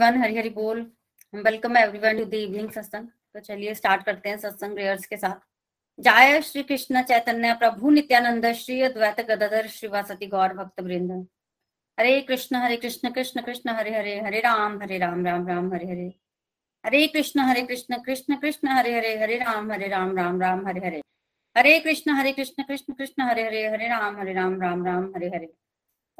Everyone Hari Hari बोल। Welcome everyone to the evening satsang तो चलिए स्टार्ट करते हैं सत्संग रेयर्स के साथ। जय श्री कृष्ण चैतन्य, प्रभु नित्यानंद, श्री अद्वैत गदाधर श्रीवासती गौर भक्त वृंद। हरे कृष्ण हरे कृष्ण कृष्ण कृष्ण, हरे हरे हरे राम हरे राम राम राम, हरे हरे। हरे कृष्ण हरे कृष्ण कृष्ण कृष्ण, हरे हरे हरे राम हरे राम राम राम, हरे हरे। हरे कृष्ण हरे कृष्ण कृष्ण कृष्ण हरे हरे हरे राम हरे राम राम राम, हरे हरे।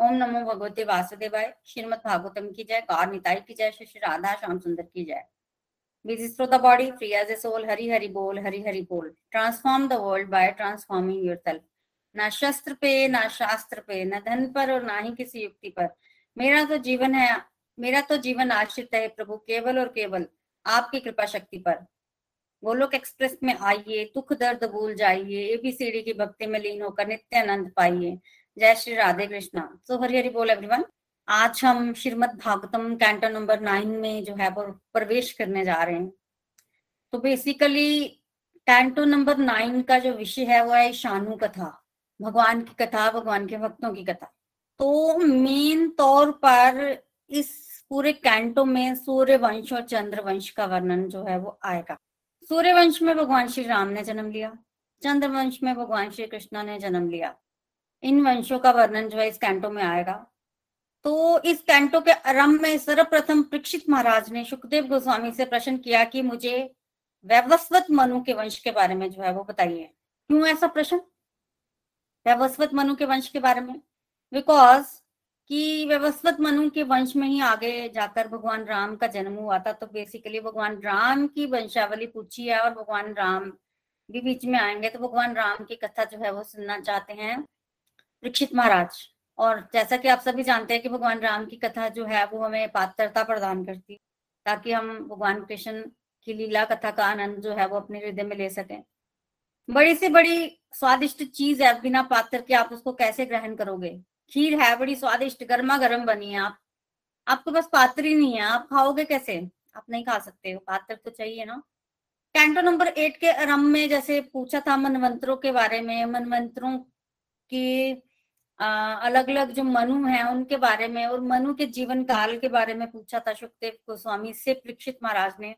ओम नमो भगवते वासुदेवाय। श्रीमद भागवतम की जय, गौर निताई की जय, श्री राधा श्याम सुंदर की जय। Body free as a soul Hari Hari बोल, हरि हरि बोल। Transform the world by transforming yourself ना शस्त्र पे, ना शास्त्र पे, न धन पर और ना ही किसी युक्ति पर। मेरा तो जीवन है, मेरा तो जीवन आश्रित है प्रभु, केवल और केवल आपकी कृपा शक्ति पर। गोलोक एक्सप्रेस में आइए, दुख दर्द भूल जाइए एबीसीडी की भक्ति में लीन होकर नित्य आनंद पाइए। जय श्री राधे कृष्णा। सो हरि हरि बोल एवरीवन आज हम Shrimad Bhagavatam canto number nine में जो है, वो प्रवेश करने जा रहे हैं। तो बेसिकली कैंटो नंबर नाइन का जो विषय है, वो है शानु कथा। भगवान की कथा, भगवान के भक्तों की कथा। तो मेन तौर पर इस पूरे कैंटो में सूर्य वंश और चंद्र वंश का वर्णन जो है, वो आएगा। सूर्य वंश में भगवान श्री राम ने जन्म लिया। चंद्र वंश में भगवान श्री कृष्णा ने जन्म लिया। इन वंशों का वर्णन जो है इस कैंटो में आएगा। तो इस कैंटो के आरंभ में सर्वप्रथम परीक्षित महाराज ने सुखदेव गोस्वामी से प्रश्न किया कि मुझे वैवस्वत मनु के वंश के बारे में जो है वो बताइए। क्यों ऐसा प्रश्न? वैवस्वत मनु के वंश के बारे में? बिकॉज़ कि व्यवस्वत मनु के वंश में ही आगे जाकर भगवान राम का जन्म हुआ था तो बेसिकली भगवान राम की वंशावली पूछी है और भगवान राम भी बीच में आएँगे तो भगवान राम की कथा जो है वो सुनना चाहते हैं। परीक्षित महाराज। और जैसा कि आप सभी जानते हैं कि भगवान राम की कथा जो है, वो हमें पात्रता प्रदान करती ताकि हम भगवान कृष्ण की लीला कथा का आनंद जो है, वो अपने हृदय में ले सकें। बड़ी से बड़ी स्वादिष्ट चीज़ है, बिना पात्र के आप उसको कैसे ग्रहण करोगे? खीर है, बड़ी स्वादिष्ट गर्मा गर्म बनी है आप। आपके पास पात्र ही नहीं है, आप खाओगे कैसे? आप नहीं खा सकते हो, पात्र तो चाहिए ना। कैंटो नंबर एट के आरंभ में जैसे पूछा था मनवंतरों के बारे में, मनवंतरों के अलग अलग जो मनु हैं उनके बारे में और मनु के जीवन काल के बारे में पूछा था सुखदेव गोस्वामी से परीक्षित महाराज ने,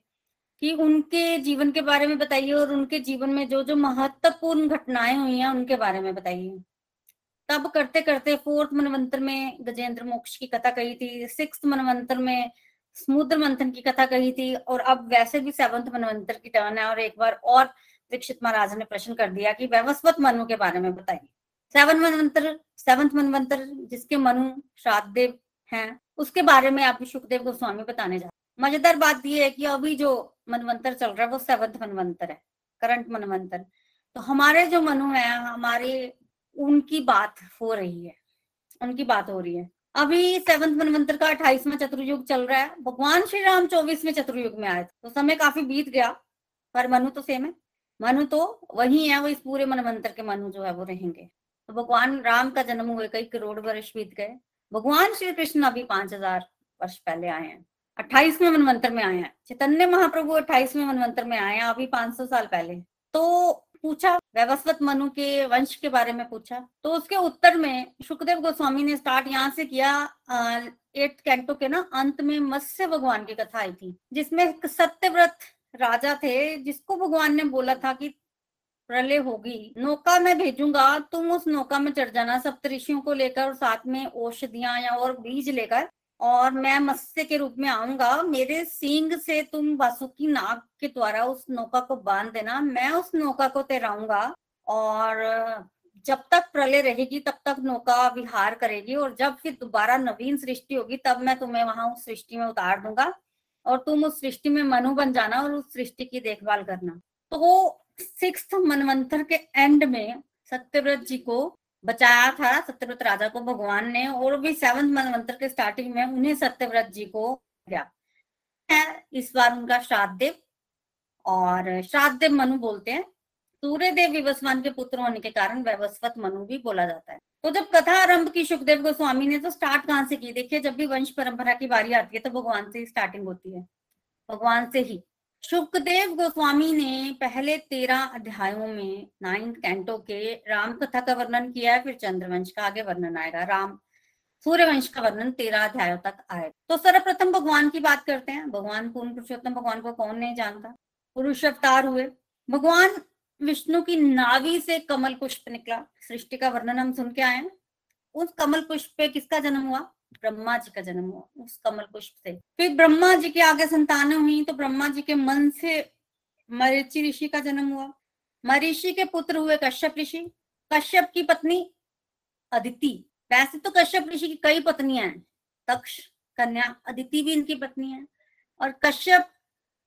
कि उनके जीवन के बारे में बताइए और उनके जीवन में जो जो महत्वपूर्ण घटनाएँ हुई हैं उनके बारे में बताइए। तब करते करते फोर्थ मनवंतर में गजेंद्र मोक्ष की कथा कही थी सिक्स मनवंतर में समुद्र मंथन की कथा कही थी और अब वैसे भी सेवंथ मनवंतर की टर्न है और एक बार और दीक्षित महाराज ने प्रश्न कर दिया कि वैवस्वत मनु के बारे में बताइए। सेवन मनवंतर सेवंथ मनवंतर जिसके मनु श्राद्धदेव हैं, उसके बारे में आप सुखदेव गोस्वामी बताने जा मज़ेदार बात यह है कि अभी जो मनवंतर चल रहा है वो सेवंथ मनवंतर है, करंट मनवंतर तो हमारे जो मनु है, हमारे, उनकी बात हो रही है, उनकी बात हो रही है। अभी सेवंथ मनवंतर का अट्ठाईसवां चतुर्युग चल रहा है, भगवान श्री राम चौबीसवें चतुर्युग में आए तो समय काफ़ी बीत गया, पर मनु तो सेम है। मनु तो वही है, वो इस पूरे मनवंतर के मनु जो है वो रहेंगे। तो भगवान राम का जन्म हुए कई करोड़ वर्ष बीत गए। भगवान श्री कृष्ण अभी पाँच हज़ार वर्ष पहले आए हैं, अट्ठाईसवें मनवंतर में आए हैं। चैतन्य महाप्रभु अट्ठाईसवें मनवंतर में आए हैं, अभी पाँच सौ साल पहले। तो पूछा, व्यवस्थित मनु के वंश के बारे में पूछा तो उसके उत्तर में सुखदेव गोस्वामी ने स्टार्ट यहाँ से किया एट कैंटो के ना, अंत में मत्स्य भगवान की कथा आई थी, जिसमें सत्यव्रत राजा थे, जिसको भगवान ने बोला था कि प्रलय होगी। नौका में भेजूँगा, तुम उस नौका में चढ़ जाना, सप्तऋषियों को लेकर और साथ में औषधियाँ या और बीज लेकर और मैं मत्स्य के रूप में आऊँगा। मेरे सींग से तुम वासुकी नाग के द्वारा उस नौका को बाँध देना। मैं उस नौका को तैराऊँगा और जब तक प्रलय रहेगी, तब तक नौका विहार करेगी और जब फिर दोबारा नवीन सृष्टि होगी, तब मैं तुम्हें वहाँ उस सृष्टि में उतार दूँगा और तुम उस सृष्टि में मनु बन जाना और उस सृष्टि की देखभाल करना। तो सिक्स मनवंतर के एंड में सत्यव्रत जी को बचाया था, सत्यव्रत राजा को भगवान ने, और भी सेवंथ मनवंतर के स्टार्टिंग में उन्हें सत्यव्रत जी को गया इस बार उनका श्राद्ध देव और श्राद्ध देव मनु बोलते हैं। सूर्य देव विवस्वान के पुत्र होने के कारण व्यवस्वत मनु भी बोला जाता है। तो जब कथा आरंभ की, सुखदेव गोस्वामी ने तो स्टार्ट कहाँ से की? देखिए, जब भी वंश परंपरा की बारी आती है तो भगवान से ही स्टार्टिंग होती है। भगवान से ही। सुखदेव गोस्वामी ने पहले तेरह अध्यायों में नाइन्थ कैंटो के राम कथा का वर्णन किया है, फिर चंद्रवंश का आगे वर्णन आएगा। राम सूर्य वंश का वर्णन तेरह अध्यायों तक आएगा। तो सर्वप्रथम भगवान की बात करते हैं। भगवान पूर्ण पुरुषोत्तम। भगवान को कौन नहीं जानता? पुरुष अवतार हुए। भगवान विष्णु की नावी से कमल पुष्प निकला। सृष्टि का वर्णन हम सुन के आए उस कमल पुष्प पे किसका जन्म हुआ? ब्रह्मा जी का जन्म हुआ, उस कमल पुष्प से। फिर ब्रह्मा जी के आगे संतान हुई तो ब्रह्मा जी के मन से मरीचि ऋषि का जन्म हुआ। मरीषि के पुत्र हुए कश्यप ऋषि। कश्यप की पत्नी अदिति। वैसे तो कश्यप ऋषि की कई पत्नियाँ हैं। तक्ष कन्या, अदिति भी इनकी पत्नी है। और कश्यप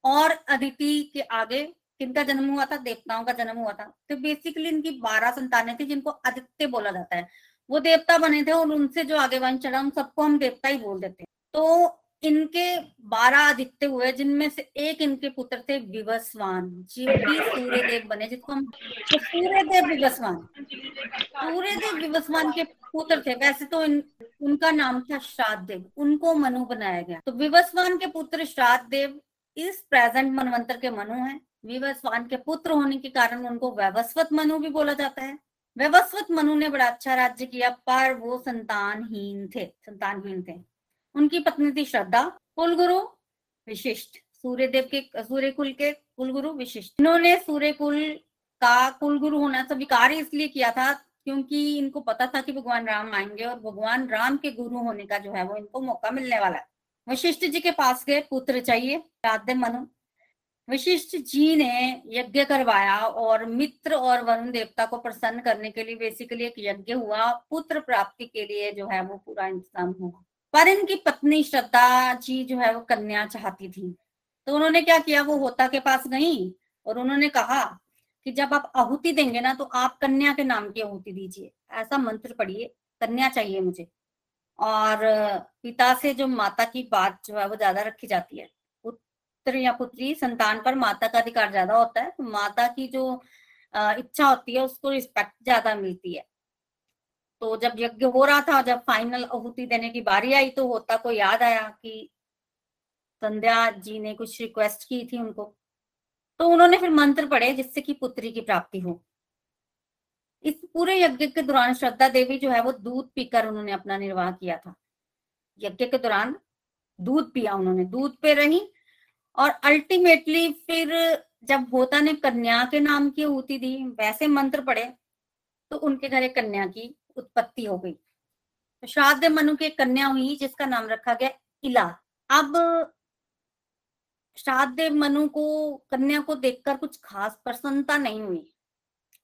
और अदिति के आगे किनका जन्म हुआ था? देवताओं का जन्म हुआ था। तो बेसिकली इनकी बारह संतानें थी, जिनको आदित्य बोला जाता है। वो देवता बने थे और उनसे जो आगे वंश चढ़ा उन सबको हम देवता ही बोल देते हैं। तो इनके बारह आदित्य हुए जिनमें से एक इनके पुत्र थे विवस्वान जो भी सूर्य देव बने जिसको हम तो सूर्य देव विवस्वान। सूर्य देव विवस्वान के पुत्र थे। वैसे तो इन, उनका नाम था श्राद्ध देव उनको मनु बनाया गया। तो विवस्वान के पुत्र श्राद्ध देव इस प्रेजेंट मनवंतर के मनु हैं। विवस्वान के पुत्र होने के कारण उनको वैवस्वत मनु भी बोला जाता है। वैवस्वत मनु ने बड़ा अच्छा राज्य किया, पर वो संतानहीन थे संतानहीन थे। उनकी पत्नी थी श्रद्धा, कुलगुरु विशिष्ट। सूर्य देव के सूर्य कुल के कुलगुरु विशिष्ट। इन्होंने सूर्य कुल का कुलगुरु होना स्वीकार इसलिए किया था क्योंकि इनको पता था कि भगवान राम आएँगे और भगवान राम के गुरु होने का जो है वो इनको मौका मिलने वाला है। वशिष्ठ जी के पास गए, पुत्र चाहिए राधे मनु। वशिष्ठ जी ने यज्ञ करवाया और मित्र और वरुण देवता को प्रसन्न करने के लिए बेसिकली एक यज्ञ हुआ। पुत्र प्राप्ति के लिए जो है वो पूरा इंतज़ाम हुआ पर इनकी पत्नी श्रद्धा जी जो है वो कन्या चाहती थी। तो उन्होंने क्या किया? वो होता के पास गई और उन्होंने कहा कि जब आप आहुति देंगे ना तो आप कन्या के नाम की आहुति दीजिए। ऐसा मंत्र पढ़िए, कन्या चाहिए मुझे। और पिता से जो माता की बात जो है वो ज़्यादा रखी जाती है। पुत्र या पुत्री संतान पर माता का अधिकार ज़्यादा होता है तो माता की जो इच्छा होती है उसको रिस्पेक्ट ज़्यादा मिलती है। तो जब यज्ञ हो रहा था, जब फाइनल आहुति देने की बारी आई तो होता को याद आया कि संध्या जी ने कुछ रिक्वेस्ट की थी उनको। तो उन्होंने फिर मंत्र पढ़े जिससे कि पुत्री की प्राप्ति हो। इस पूरे यज्ञ के दौरान श्रद्धा देवी जो है, वो दूध पीकर उन्होंने अपना निर्वाह किया था। यज्ञ के दौरान दूध पिया उन्होंने। दूध पे रही और अल्टीमेटली फिर जब होता ने कन्या के नाम की ऊती दी, वैसे मंत्र पढ़े तो उनके घर एक कन्या की उत्पत्ति हो गई। तो श्राद्ध मनु की कन्या हुई, जिसका नाम रखा गया इला। अब श्राद्ध मनु को, कन्या को देखकर कुछ खास प्रसन्नता नहीं हुई।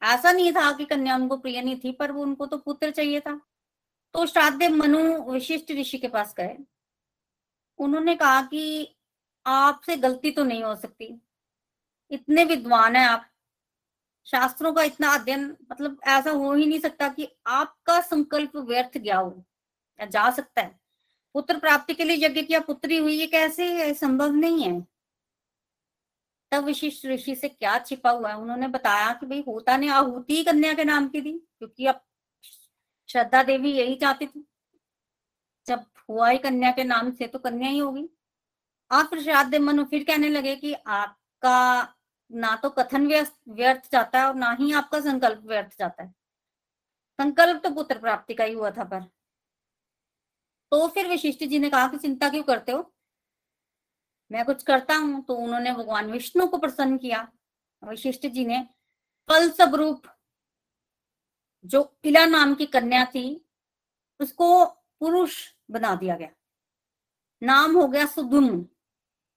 ऐसा नहीं था कि कन्या उनको प्रिय नहीं थी, पर वो उनको तो पुत्र चाहिए था। तो श्राद्ध मनु विशिष्ट ऋषि के पास गए। उन्होंने कहा कि आपसे गलती तो नहीं हो सकती। इतने विद्वान है आप। शास्त्रों का इतना अध्ययन मतलब ऐसा हो ही नहीं सकता कि आपका संकल्प व्यर्थ गया हो, या जा सकता है। पुत्र प्राप्ति के लिए यज्ञ किया, पुत्री हुई, ये कैसे संभव नहीं है? तब विशिष्ट ऋषि से क्या छिपा हुआ है? उन्होंने बताया कि भाई होता ने आहुति कन्या के नाम की दी क्योंकि अब श्रद्धा देवी यही चाहती थी। जब हुआ ही कन्या के नाम से तो कन्या ही होगी। आप प्रसाद मनु फिर कहने लगे कि आपका ना तो कथन व्यर्थ जाता है और ना ही आपका संकल्प व्यर्थ जाता है। संकल्प तो पुत्र प्राप्ति का ही हुआ था पर। तो फिर वशिष्ठ जी ने कहा कि चिंता क्यों करते हो? मैं कुछ करता हूँ तो उन्होंने भगवान विष्णु को प्रसन्न किया। वशिष्ठ जी ने फल स्वरूप जो इला नाम की कन्या थी, उसको पुरुष बना दिया गया। नाम हो गया सुदुम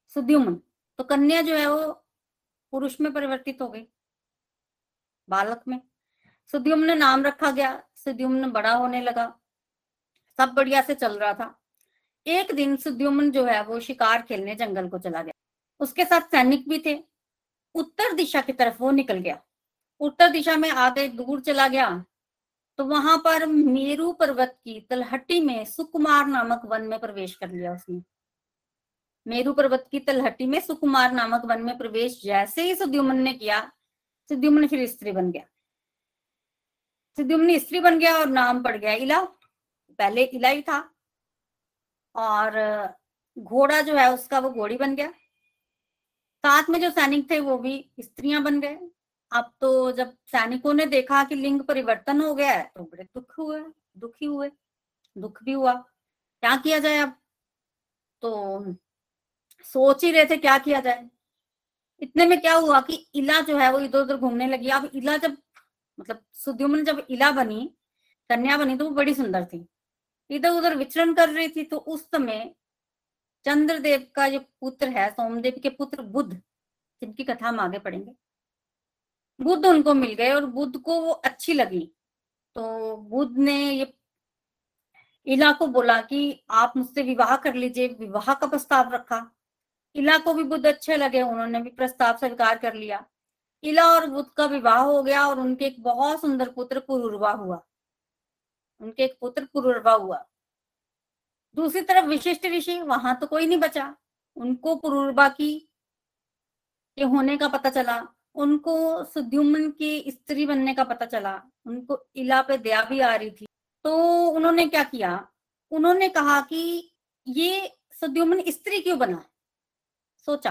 सुद्युमन। तो कन्या जो है वो पुरुष में परिवर्तित हो गई। बालक में। सुद्युम्न नाम रखा गया। सुद्युम्न बड़ा होने लगा। सब बढ़िया से चल रहा था। एक दिन सुद्युम्न जो है वो शिकार खेलने जंगल को चला गया। उसके साथ सैनिक भी थे। उत्तर दिशा की तरफ़ वो निकल गया। उत्तर दिशा में आगे दूर चला गया। तो वहाँ पर मेरू पर्वत की तलहटी में सुकुमार नामक वन में प्रवेश कर लिया उसने। मेरू पर्वत की तलहटी में सुकुमार नामक वन में प्रवेश जैसे ही सुद्युमन ने किया, सुद्युमन फिर स्त्री बन गया। सुद्युमन स्त्री बन गया और नाम पड़ गया इला। पहले इला ही था। और घोड़ा जो है उसका वो घोड़ी बन गया। साथ में जो सैनिक थे वो भी स्त्रियाँ बन गए। अब तो जब सैनिकों ने देखा कि लिंग परिवर्तन हो गया है तो बड़े दुख हुए, दुखी हुए, दुख भी हुआ। क्या किया जाए अब? तो सोच ही रहे थे क्या किया जाए। इतने में क्या हुआ कि इला जो है वो इधर उधर घूमने लगी। अब इला जब मतलब सुद्युमन जब इला बनी, कन्या बनी तो वो बड़ी सुंदर थी। इधर उधर विचरण कर रही थी तो उस समय चंद्रदेव का जो पुत्र है, सोमदेव के पुत्र बुद्ध, जिनकी कथा हम आगे पढ़ेंगे, बुद्ध उनको मिल गए और बुद्ध को वो अच्छी लगी। तो बुद्ध ने ये इला को बोला कि आप मुझसे विवाह कर लीजिए। विवाह का प्रस्ताव रखा। इला को भी बुद्ध अच्छे लगे, उन्होंने भी प्रस्ताव स्वीकार कर लिया। इला और बुद्ध का विवाह हो गया और उनके एक बहुत सुंदर पुत्र पुरुर्वा हुआ। उनके एक पुत्र पुरुर्वा हुआ। दूसरी तरफ़ विशिष्ट ऋषि, वहाँ तो कोई नहीं बचा। उनको पुरुर्वा की के होने का पता चला। उनको सुद्युम्न की स्त्री बनने का पता चला। उनको इला पे दया भी आ रही थी। तो उन्होंने क्या किया? उन्होंने कहा कि ये सुद्युम्न स्त्री क्यों बना सोचा।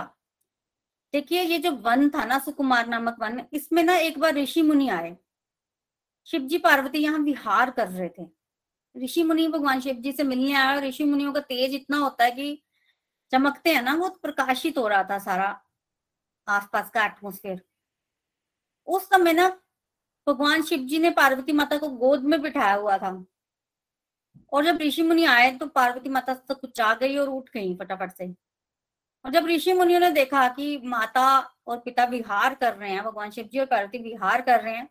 देखिए, ये जो वन था ना, सुकुमार नामक वन, इसमें ना एक बार ऋषि मुनि आए। शिव जी पार्वती यहाँ विहार कर रहे थे। ऋषि मुनि भगवान शिव जी से मिलने आए और ऋषि मुनियों का तेज इतना होता है कि चमकते हैं ना वो प्रकाशित हो रहा था सारा आसपास का एटमोस्फेयर उस समय ना, भगवान शिव जी ने पार्वती माता को गोद में बिठाया हुआ था। और जब ऋषि मुनि आए तो पार्वती माता तो कुछ आ गई और उठ गई फटाफट से। और जब ऋषि मुनियों ने देखा कि माता और पिता विहार कर रहे हैं, भगवान शिव जी और पार्वती विहार कर रहे हैं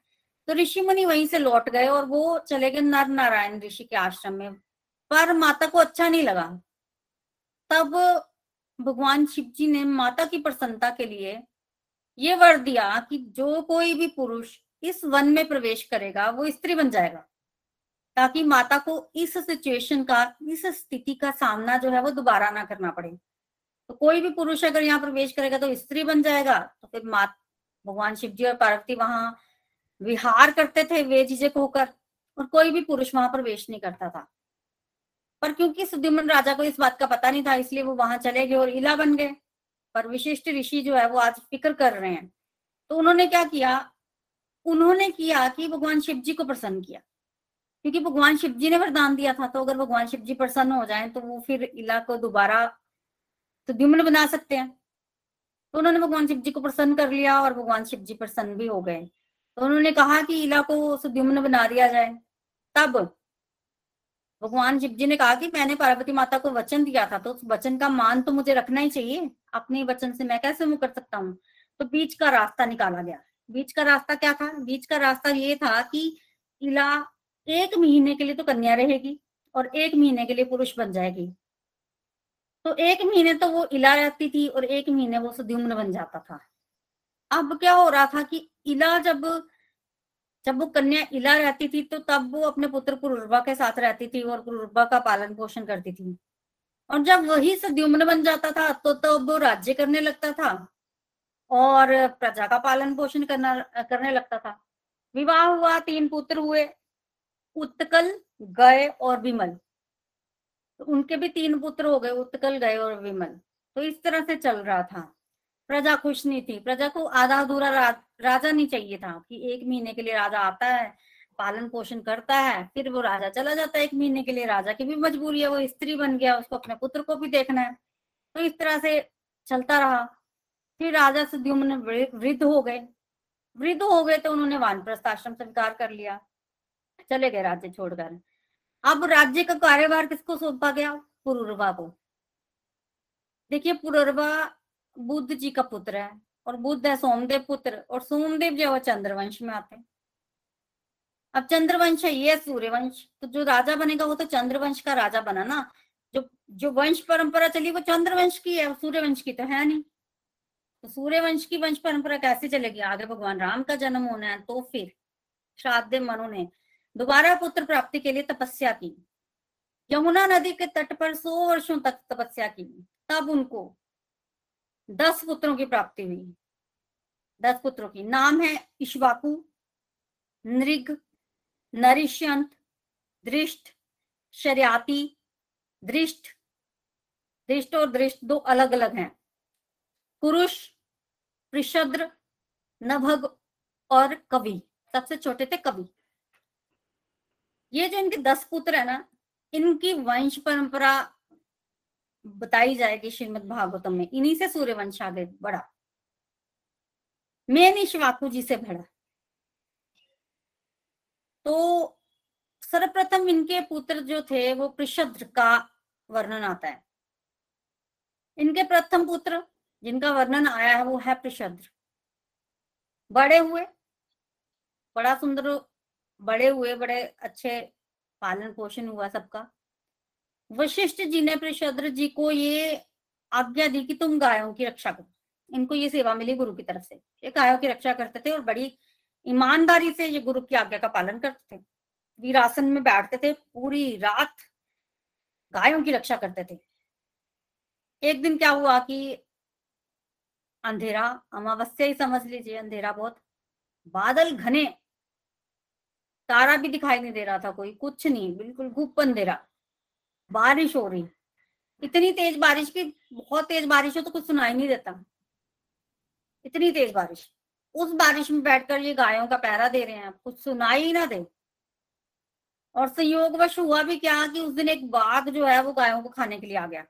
तो ऋषि मुनि वहीं से लौट गए और वो चले गए नर नारायण ऋषि के आश्रम में। पर माता को अच्छा नहीं लगा। तब भगवान शिव जी ने माता की प्रसन्नता के लिए ये वर दिया कि जो कोई भी पुरुष इस वन में प्रवेश करेगा, वो स्त्री बन जाएगा। ताकि माता को इस सिचुएशन का, इस स्थिति का सामना जो है वो दोबारा ना करना पड़े। तो कोई भी पुरुष अगर यहाँ प्रवेश करेगा तो स्त्री बन जाएगा। तो फिर मात, भगवान शिव जी और पार्वती वहाँ विहार करते थे वे झिझक होकर और कोई भी पुरुष वहाँ प्रवेश नहीं करता था। पर क्योंकि सुद्युमन राजा को इस बात का पता नहीं था, इसलिए वो वहाँ चले गए और इला बन गए। पर विशिष्ट ऋषि जो है वो आज फ़िक्र कर रहे हैं। तो उन्होंने क्या किया? उन्होंने किया कि भगवान शिव जी को प्रसन्न किया। क्योंकि भगवान शिव जी ने वरदान दिया था तो अगर भगवान शिव जी प्रसन्न हो जाए तो वो फिर इला को दोबारा तो द्युम्न बना सकते हैं। तो उन्होंने भगवान शिव जी को प्रसन्न कर लिया और भगवान शिव जी प्रसन्न भी हो गए। तो उन्होंने कहा कि इला को सुद्युम्न बना दिया जाए। तब भगवान शिव जी ने कहा कि मैंने पार्वती माता को वचन दिया था तो उस वचन का मान तो मुझे रखना ही चाहिए। अपने वचन से मैं कैसे मुँह कर सकता हूँ? तो बीच का रास्ता निकाला गया। बीच का रास्ता क्या था? बीच का रास्ता ये था कि इला एक महीने के लिए तो कन्या रहेगी और एक महीने के लिए पुरुष बन जाएगी। तो एक महीने तो वो इला रहती थी और एक महीने वो सद्युम्न बन जाता था। अब क्या हो रहा था कि इला जब जब वो कन्या इला रहती थी तो तब वो अपने पुत्र पुरुर्वा के साथ रहती थी और पुरुर्वा का पालन पोषण करती थी। और जब वही सद्युम्न बन जाता था तो तब तो वो राज्य करने लगता था और प्रजा का पालन पोषण करना, करने लगता था। विवाह हुआ, तीन पुत्र हुए, उत्कल गए और विमल। तो उनके भी तीन पुत्र हो गए उत्कल गए और विमल। तो इस तरह से चल रहा था। प्रजा खुश नहीं थी। प्रजा को आधा अधूरा रा, राजा नहीं चाहिए था कि एक महीने के लिए राजा आता है पालन पोषण करता है फिर वो राजा चला जाता है एक महीने के लिए। राजा की भी मजबूरी है वो स्त्री बन गया उसको अपने पुत्र को भी देखना है। तो इस तरह से चलता रहा। फिर राजा सुद्युम्न वृद्ध हो गए। वृद्ध हो गए तो उन्होंने वानप्रस्थ आश्रम स्वीकार कर लिया। चले गए राज्य छोड़कर। अब राज्य का कार्यभार किसको सौंपा गया? पुरुरवा को। देखिए, पुरुरवा बुद्ध जी का पुत्र है और बुद्ध है सोमदेव पुत्र और सोमदेव जो है चंद्रवंश में आते हैं। अब चंद्रवंश है, ये सूर्यवंश। तो जो राजा बनेगा वो तो चंद्रवंश का राजा बना ना। जो जो वंश परंपरा चली वो चंद्रवंश की है सूर्यवंश की तो है नहीं। तो सूर्यवंश की वंश परंपरा कैसे चलेगी? आगे भगवान राम का जन्म होना है तो फिर श्राद्ध मनु ने दोबारा पुत्र प्राप्ति के लिए तपस्या की। यमुना नदी के तट पर सौ वर्षों तक तपस्या की। तब उनको दस पुत्रों की प्राप्ति हुई। दस पुत्रों की नाम है इश्वाकु, नृग, नरिष्यंत, दृष्ट, शरियाती, दृष्ट। दृष्ट और दृष्ट दो अलग अलग हैं। पुरुष पृषद्र नभग और कवि। सबसे छोटे थे कवि। ये जो इनके दस पुत्र है ना, इनकी वंश परंपरा बताई जाएगी श्रीमद भागवतम में। इन्हीं से सूर्यवंश आगे बढ़ा। मैं निश्वाकु जी से बढ़ा तो सर्वप्रथम इनके पुत्र जो थे, वो पृषद्र का वर्णन आता है। इनके प्रथम पुत्र, जिनका वर्णन आया है, वो है पृषद्र बड़े हुए, बड़ा सुंदर बड़े हुए, बड़े अच्छे पालन पोषण हुआ सबका। वशिष्ठ जी ने पृषद्र जी को ये आज्ञा दी कि तुम गायों की रक्षा करो, इनको ये सेवा मिली गुरु की तरफ़ से। ये गायों की रक्षा करते थे और बड़ी ईमानदारी से ये गुरु की आज्ञा का पालन करते थे। वीरासन में बैठते थे, पूरी रात गायों की रक्षा करते थे। एक दिन क्या हुआ कि अंधेरा, अमावस्या ही समझ लीजिए, अंधेरा बहुत, बादल घने तारा भी दिखाई नहीं दे रहा था कोई, कुछ नहीं, बिल्कुल गुप्त अंधेरा। बारिश हो रही। इतनी तेज बारिश की, बहुत तेज बारिश हो तो कुछ सुनाई नहीं देता। इतनी तेज बारिश। उस बारिश में बैठकर ये गायों का पैरा दे रहे हैं कुछ सुनाई ना दे। और संयोगवश हुआ भी क्या कि उस दिन एक बाघ जो है वो गायों को खाने के लिए आ गया।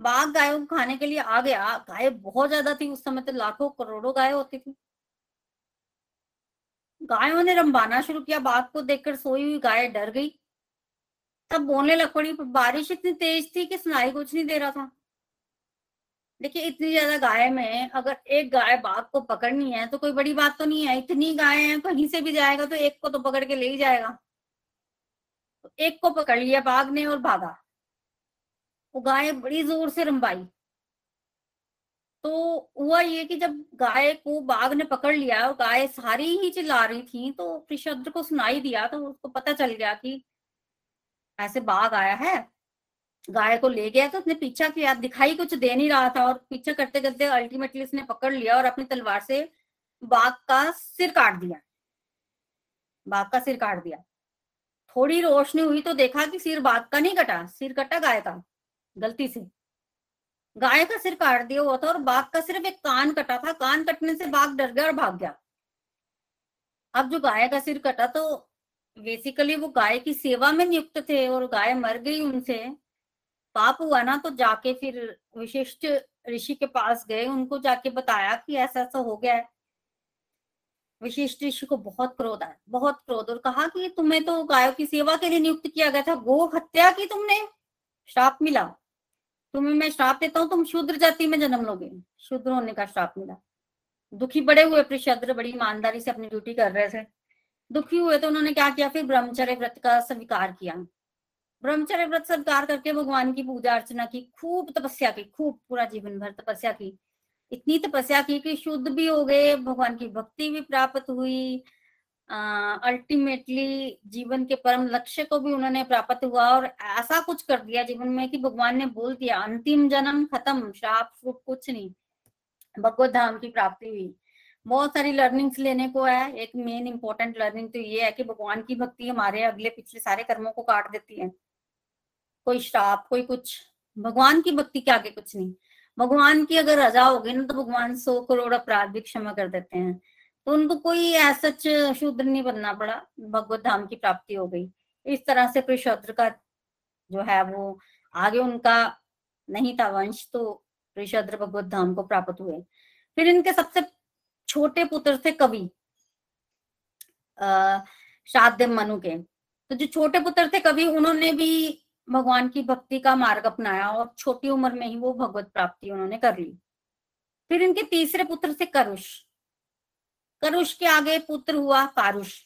बाघ गायों को खाने के लिए आ गया। गाय बहुत ज़्यादा थी, उस समय तो लाखों करोड़ों गाय होती थी। गायों ने रंबाना शुरू किया बाघ को देखकर सोई हुई गाय डर गई। तब बोलने लग पड़ी बारिश इतनी तेज थी कि सुनाई कुछ नहीं दे रहा था। देखिए, इतनी ज़्यादा गाय में अगर एक गाय बाघ को पकड़नी है तो कोई बड़ी बात तो नहीं है। इतनी गाय है, कहीं से भी जाएगा तो एक को तो पकड़ के ले ही जाएगा। तो एक को पकड़ लिया बाघ ने और भागा। वो गाय बड़ी ज़ोर से रंबाई तो हुआ ये कि जब गाय को बाघ ने पकड़ लिया, और गाय सारी ही चिल्ला रही थी तो कृष्ण को सुनाई दिया तो उसको पता चल गया कि ऐसे बाघ आया है। गाय को ले गया तो उसने पीछा किया। दिखाई कुछ दे नहीं रहा था, और पीछा करते करते अल्टीमेटली उसने पकड़ लिया और अपनी तलवार से बाघ का सिर काट दिया। बाघ का सिर काट दिया। थोड़ी रोशनी हुई तो देखा कि सिर बाघ का नहीं कटा, सिर कटा गाय का, गलती से। गाय का सिर काट दिया हुआ था और बाघ का सिर्फ़ एक कान कटा था। कान कटने से बाघ डर गया और भाग गया। अब जो गाय का सिर कटा तो बेसिकली वो गाय की सेवा में नियुक्त थे और गाय मर गई उनसे। पाप हुआ ना तो जाके फिर विशिष्ट ऋषि के पास गए। उनको जाके बताया कि ऐसा ऐसा हो गया है। विशिष्ट ऋषि को बहुत क्रोध आया, बहुत क्रोध और कहा कि तुम्हें तो गायों की सेवा के लिए नियुक्त किया गया था। गो हत्या की तुमने? श्राप मिला। तुम्हें मैं श्राप देता हूँ, तुम शूद्र जाति में जन्म लोगे। शूद्र होने का श्राप मिला। दुखी बड़े हुए प्रशद्र बड़ी ईमानदारी से अपनी ड्यूटी कर रहे थे। दुखी हुए तो उन्होंने क्या किया? फिर ब्रह्मचर्य व्रत का स्वीकार किया। ब्रह्मचर्य व्रत स्वीकार करके भगवान की पूजा अर्चना की, खूब तपस्या की, खूब पूरा जीवन भर तपस्या की। इतनी तपस्या की कि शुद्ध भी हो गए, भगवान की भक्ति भी प्राप्त हुई। अल्टीमेटली जीवन के परम लक्ष्य को भी उन्होंने प्राप्त हुआ और ऐसा कुछ कर दिया जीवन में कि भगवान ने बोल दिया, अंतिम जन्म खत्म, श्राप कुछ नहीं। भगवत धाम की प्राप्ति हुई। बहुत सारी लर्निंग्स लेने को है। एक मेन इंपॉर्टेंट लर्निंग तो ये है कि भगवान की भक्ति हमारे अगले पिछले सारे कर्मों को काट देती है। कोई श्राप, कोई कुछ। भगवान की भक्ति के आगे कुछ नहीं। भगवान की अगर रजा होगी ना तो भगवान सौ करोड़ अपराध भी क्षमा कर देते हैं। तो उनको कोई ऐसा शूद्र नहीं बनना पड़ा। भगवत धाम की प्राप्ति हो गई। इस तरह से प्रशुद्र का जो है वो आगे उनका नहीं था वंश तो प्रशुद्र भगवत धाम को प्राप्त हुए। फिर इनके सबसे छोटे पुत्र थे कवि श्राद्ध मनु के। तो जो छोटे पुत्र थे कवि, उन्होंने भी भगवान की भक्ति का मार्ग अपनाया और छोटी उम्र में ही वो भगवत प्राप्ति उन्होंने कर ली। फिर इनके तीसरे पुत्र थे करुष। करुष के आगे पुत्र हुआ कारुष।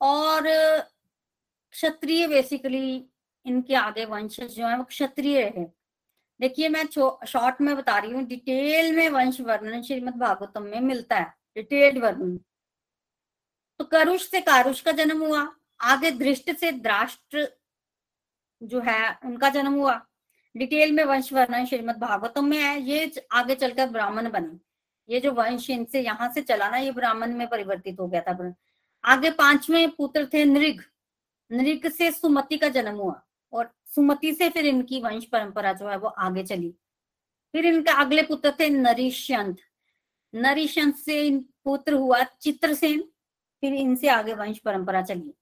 और क्षत्रिय बेसिकली इनके आगे वंशज जो है वो क्षत्रिय रहे देखिए मैं शॉर्ट में बता रही हूँ डिटेल में वंश वर्णन श्रीमद भागवतम में मिलता है डिटेल्ड वर्णन। तो करुष से कारुष का जन्म हुआ, आगे दृष्ट से द्राष्ट्र जो है उनका जन्म हुआ। डिटेल में वंश वर्णन श्रीमद भागवतम में है, ये आगे चलकर ब्राह्मण बने। ये जो वंश इनसे यहाँ से चला ना, ये ब्राह्मण में परिवर्तित हो गया था आगे पाँचवें पुत्र थे नृग। नृग से सुमति का जन्म हुआ और सुमति से फिर इनकी वंश परंपरा जो है वो आगे चली। फिर इनका अगले पुत्र थे नरिशंत। नरिशंत से इन पुत्र हुआ चित्रसेन, फिर इनसे आगे वंश परंपरा चली।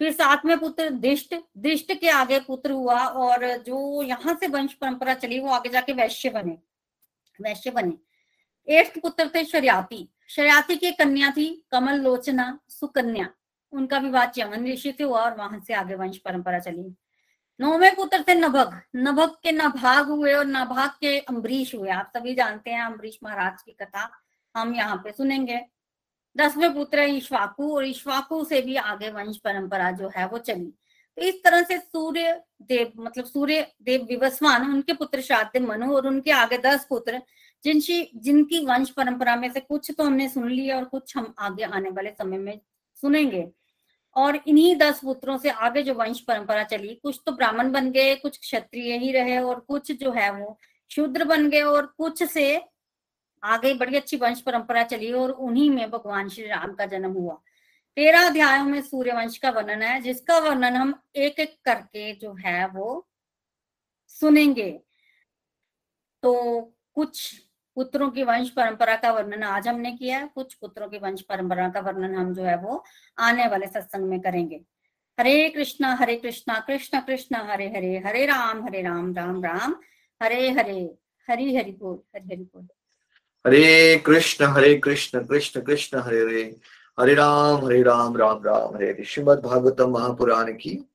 फिर सातवें पुत्र दृष्ट। दृष्ट के आगे पुत्र हुआ और जो यहाँ से वंश परंपरा चली वो आगे जाके वैश्य बने। वैश्य बने। एट्थ पुत्र थे शरियाती। शरियाती की कन्या थी, कमल लोचना सुकन्या। उनका विवाह चमन ऋषि से हुआ और वहाँ से आगे वंश परंपरा चली। नौवे पुत्र थे नभग। नभग के नभाग हुए और नभाग के अम्बरीश हुए। आप सभी जानते हैं अम्बरीश महाराज की कथा हम यहाँ पे सुनेंगे। दसवें पुत्र है ईश्वाकु और ईश्वाकु से भी आगे वंश परंपरा जो है वो चली। तो इस तरह से सूर्य देव मतलब सूर्य देव विवस्वान उनके पुत्र श्राद्ध मनु और उनके आगे दस पुत्र जिनकी जिनकी वंश परंपरा में से कुछ तो हमने सुन लिया और कुछ हम आगे आने वाले समय में सुनेंगे। और इन्हीं दस पुत्रों से आगे जो वंश परंपरा चली, कुछ तो ब्राह्मण बन गए, कुछ क्षत्रिय ही रहे और कुछ जो है वो शूद्र बन गए और कुछ से आगे बड़ी अच्छी वंश परंपरा चली और उन्हीं में भगवान श्री राम का जन्म हुआ। तेरह अध्यायों में सूर्य वंश का वर्णन है, जिसका वर्णन हम एक एक करके जो है वो सुनेंगे। तो कुछ पुत्रों की वंश परंपरा का वर्णन आज हमने किया कुछ पुत्रों की वंश परंपरा का वर्णन हम जो है वो आने वाले सत्संग में करेंगे। हरे कृष्णा हरे कृष्णा, कृष्ण कृष्ण, हरे हरे हरे राम हरे राम राम राम, हरे हरे, हरि हरि बोल, हरि हरि बोल। हरे कृष्ण हरे कृष्ण कृष्ण कृष्ण, हरे हरे हरे राम हरे राम राम राम, हरे हरे। श्रीमद भागवतम महापुराण की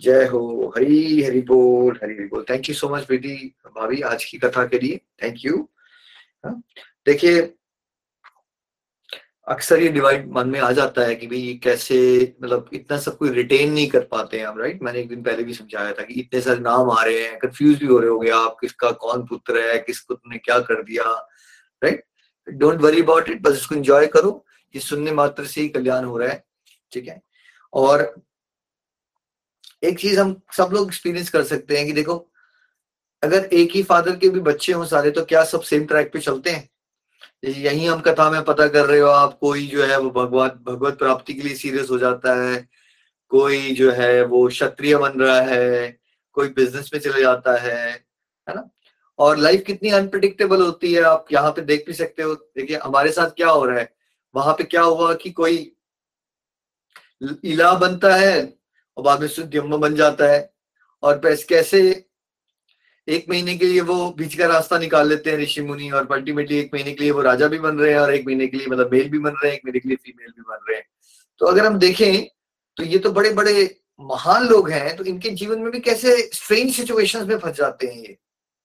जय हो। हरी हरि बोल, हरि हरि बोल। थैंक यू सो मच बेटी भाभी, आज की कथा के लिए। थैंक यू देखिए, अक्सर ये डिवाइड मन में आ जाता है कि भाई कैसे मतलब इतना सब कोई रिटेन नहीं कर पाते हैं आप राइट मैंने एक दिन पहले भी समझाया था कि इतने सारे नाम आ रहे हैं कंफ्यूज भी हो रहे हो गए आप, किसका कौन पुत्र है किस पुत्र ने क्या कर दिया right don't worry about it बस इसको एंजॉय करो, ये सुनने मात्र से ही कल्याण हो रहा है, ठीक है? और एक चीज़ हम सब लोग एक्सपीरियंस कर सकते हैं कि देखो अगर एक ही फादर के भी बच्चे हों सारे तो क्या सब सेम ट्रैक पे चलते हैं? यही हम कथा में पता कर रहे हो आप, कोई जो है वो भगवत भगवत प्राप्ति के लिए सीरियस हो जाता है, कोई जो है वो क्षत्रिय बन रहा है, कोई बिज़नेस में चले जाता है है ना? और लाइफ कितनी अनप्रडिक्टेबल होती है, आप यहाँ पे देख भी सकते हो। देखिए, हमारे साथ क्या हो रहा है? वहाँ पे क्या हुआ कि कोई इला बनता है और बाद में शुद्ध बन जाता है। और कैसे एक महीने के लिए वो बीच का रास्ता निकाल लेते हैं ऋषि मुनि, और अल्टीमेटली एक महीने के लिए वो राजा भी बन रहे हैं, और एक महीने के लिए मतलब मेल भी बन रहे हैं, एक महीने के लिए फीमेल भी बन रहे हैं। तो अगर हम देखें तो ये तो बड़े बड़े महान लोग हैं तो इनके जीवन में भी कैसे स्ट्रेंज सिचुएशंस में फंस जाते हैं ये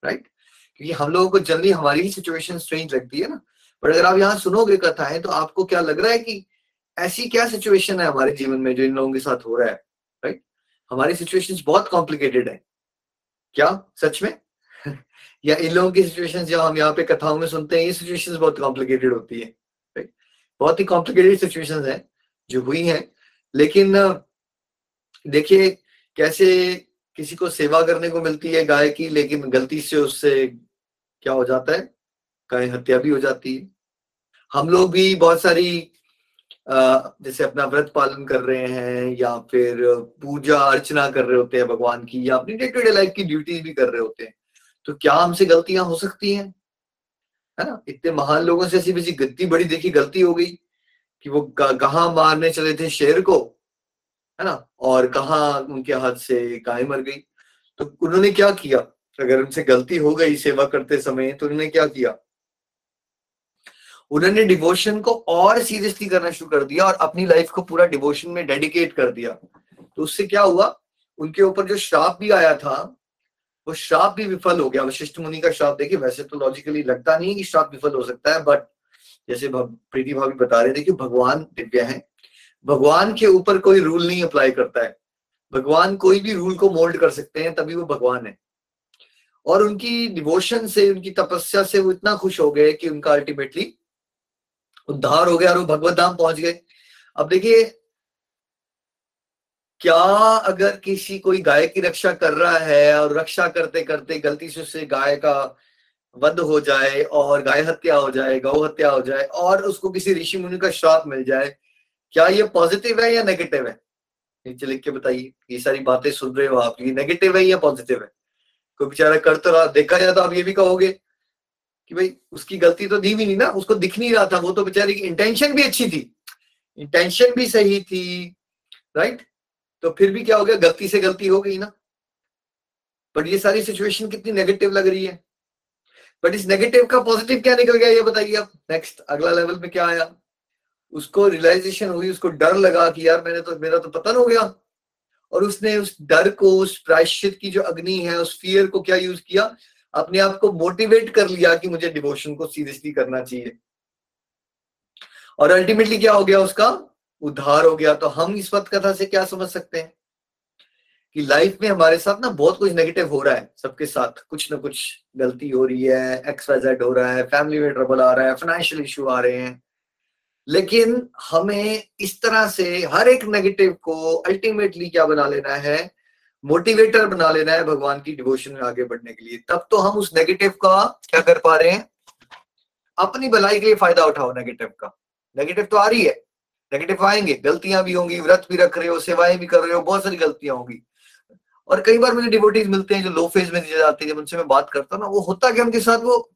राइट क्योंकि हम लोगों को जल्दी हमारी ही सिचुएशन स्ट्रेंज लगती है ना। बट अगर आप यहाँ सुनोगे कथा है तो आपको क्या लग रहा है कि ऐसी क्या सिचुएशन है हमारे जीवन में जो इन लोगों के साथ हो रहा है राइट हमारी सिचुएशन बहुत कॉम्प्लिकेटेड है। क्या? सच में? या इन लोगों की सिचुएशन जो हम यहाँ पे कथाओं में सुनते हैं, ये सिचुएशन बहुत कॉम्प्लिकेटेड होती है बहुत ही कॉम्प्लिकेटेड सिचुएशन है, जो हुई है। लेकिन देखिए, कैसे किसी को सेवा करने को मिलती है गाय की, लेकिन गलती से उससे क्या हो जाता है? गाय हत्या भी हो जाती है। हम लोग भी बहुत सारी जैसे अपना व्रत पालन कर रहे हैं या फिर पूजा अर्चना कर रहे होते हैं भगवान की या अपनी डे टू डे लाइफ की ड्यूटीज़ भी कर रहे होते हैं तो क्या हमसे गलतियाँ हो सकती हैं? है ना? इतने महान लोगों से ऐसी वैसी गलती बड़ी देखी गलती हो गई कि वो कहा मारने चले थे शेर को, है ना? और कहा उनके हाथ से गाय मर गई। तो उन्होंने क्या किया? अगर उनसे गलती हो गई सेवा करते समय तो उन्होंने क्या किया? उन्होंने डिवोशन को और सीरियसली करना शुरू कर दिया और अपनी लाइफ को पूरा डिवोशन में डेडिकेट कर दिया। तो उससे क्या हुआ? उनके ऊपर जो श्राप भी आया था, वो श्राप भी विफल हो गया। वशिष्ठ मुनि का श्राप, देखिए, वैसे तो लॉजिकली लगता नहीं कि श्राप विफल हो सकता है बट जैसे प्रीति भाभी बता रहे थे कि भगवान दिव्य है। भगवान के ऊपर कोई रूल नहीं अप्लाई करता है। भगवान कोई भी रूल को मोल्ड कर सकते हैं, तभी वो भगवान है। और उनकी डिवोशन से, उनकी तपस्या से वो इतना खुश हो गए कि उनका अल्टीमेटली उद्धार हो गया और वो भगवत धाम पहुँच गए। अब देखिए, क्या अगर किसी कोई गाय की रक्षा कर रहा है और रक्षा करते करते गलती से उससे गाय का वध हो जाए और गाय हत्या हो जाए, गौ हत्या हो जाए और उसको किसी ऋषि मुनि का श्राप मिल जाए, क्या ये पॉजिटिव है या नेगेटिव है? नीचे लिख के बताइए। ये सारी बातें सुन रहे हो आप। ये नेगेटिव है या पॉजिटिव है? कोई बेचारा कर तो रहा, देखा जाए तो आप ये भी कहोगे। कि भाई उसकी गलती तो दी भी नहीं ना, उसको दिख नहीं रहा था, वो तो बेचारे की इंटेंशन भी अच्छी थी। इंटेंशन भी सही थी राइट तो फिर भी क्या हो गया, गलती से गलती हो गई ना। बट ये सारी सिचुएशन कितनी नेगेटिव लग रही है। बट इस नेगेटिव का पॉजिटिव क्या निकल गया, ये बताइए आप। नेक्स्ट अगला लेवल में क्या आया? उसको रियलाइजेशन हुई, उसको डर लगा कि यार मैंने तो मेरा तो पतन हो गया। और उसने उस डर को, उस प्रायश्चित की जो अग्नि है, उस फियर को क्या यूज़ किया? अपने आप को मोटिवेट कर लिया कि मुझे डिवोशन को सीरियसली करना चाहिए। और अल्टीमेटली क्या हो गया उसका? उद्धार हो गया। तो हम इस वक्त कथा से क्या समझ सकते हैं? कि लाइफ में हमारे साथ ना बहुत कुछ नेगेटिव हो रहा है, सबके साथ। कुछ ना कुछ गलती हो रही है एक्स जेड हो रहा है फैमिली में ट्रबल आ रहा है फाइनेंशियल इश्यू आ रहे हैं। लेकिन हमें इस तरह से हर एक नेगेटिव को अल्टीमेटली क्या बना लेना है? मोटिवेटर बना लेना है भगवान की डिवोशन में आगे बढ़ने के लिए। तब तो हम उस नेगेटिव का क्या कर पा रहे हैं? अपनी भलाई के लिए फ़ायदा उठाओ नेगेटिव का। नेगेटिव तो आ रही है। नेगेटिव आएँगे। गलतियाँ भी होंगी, व्रत भी रख रहे हो, सेवाएँ भी कर रहे हो, बहुत सारी गलतियाँ होंगी। और कई बार मुझे डिवोटीज मिलते हैं जो लो फ़ेज़ में दिए जाते हैं। जब उनसे मैं बात करता हूँ ना, वो होता क्या उनके साथ? वो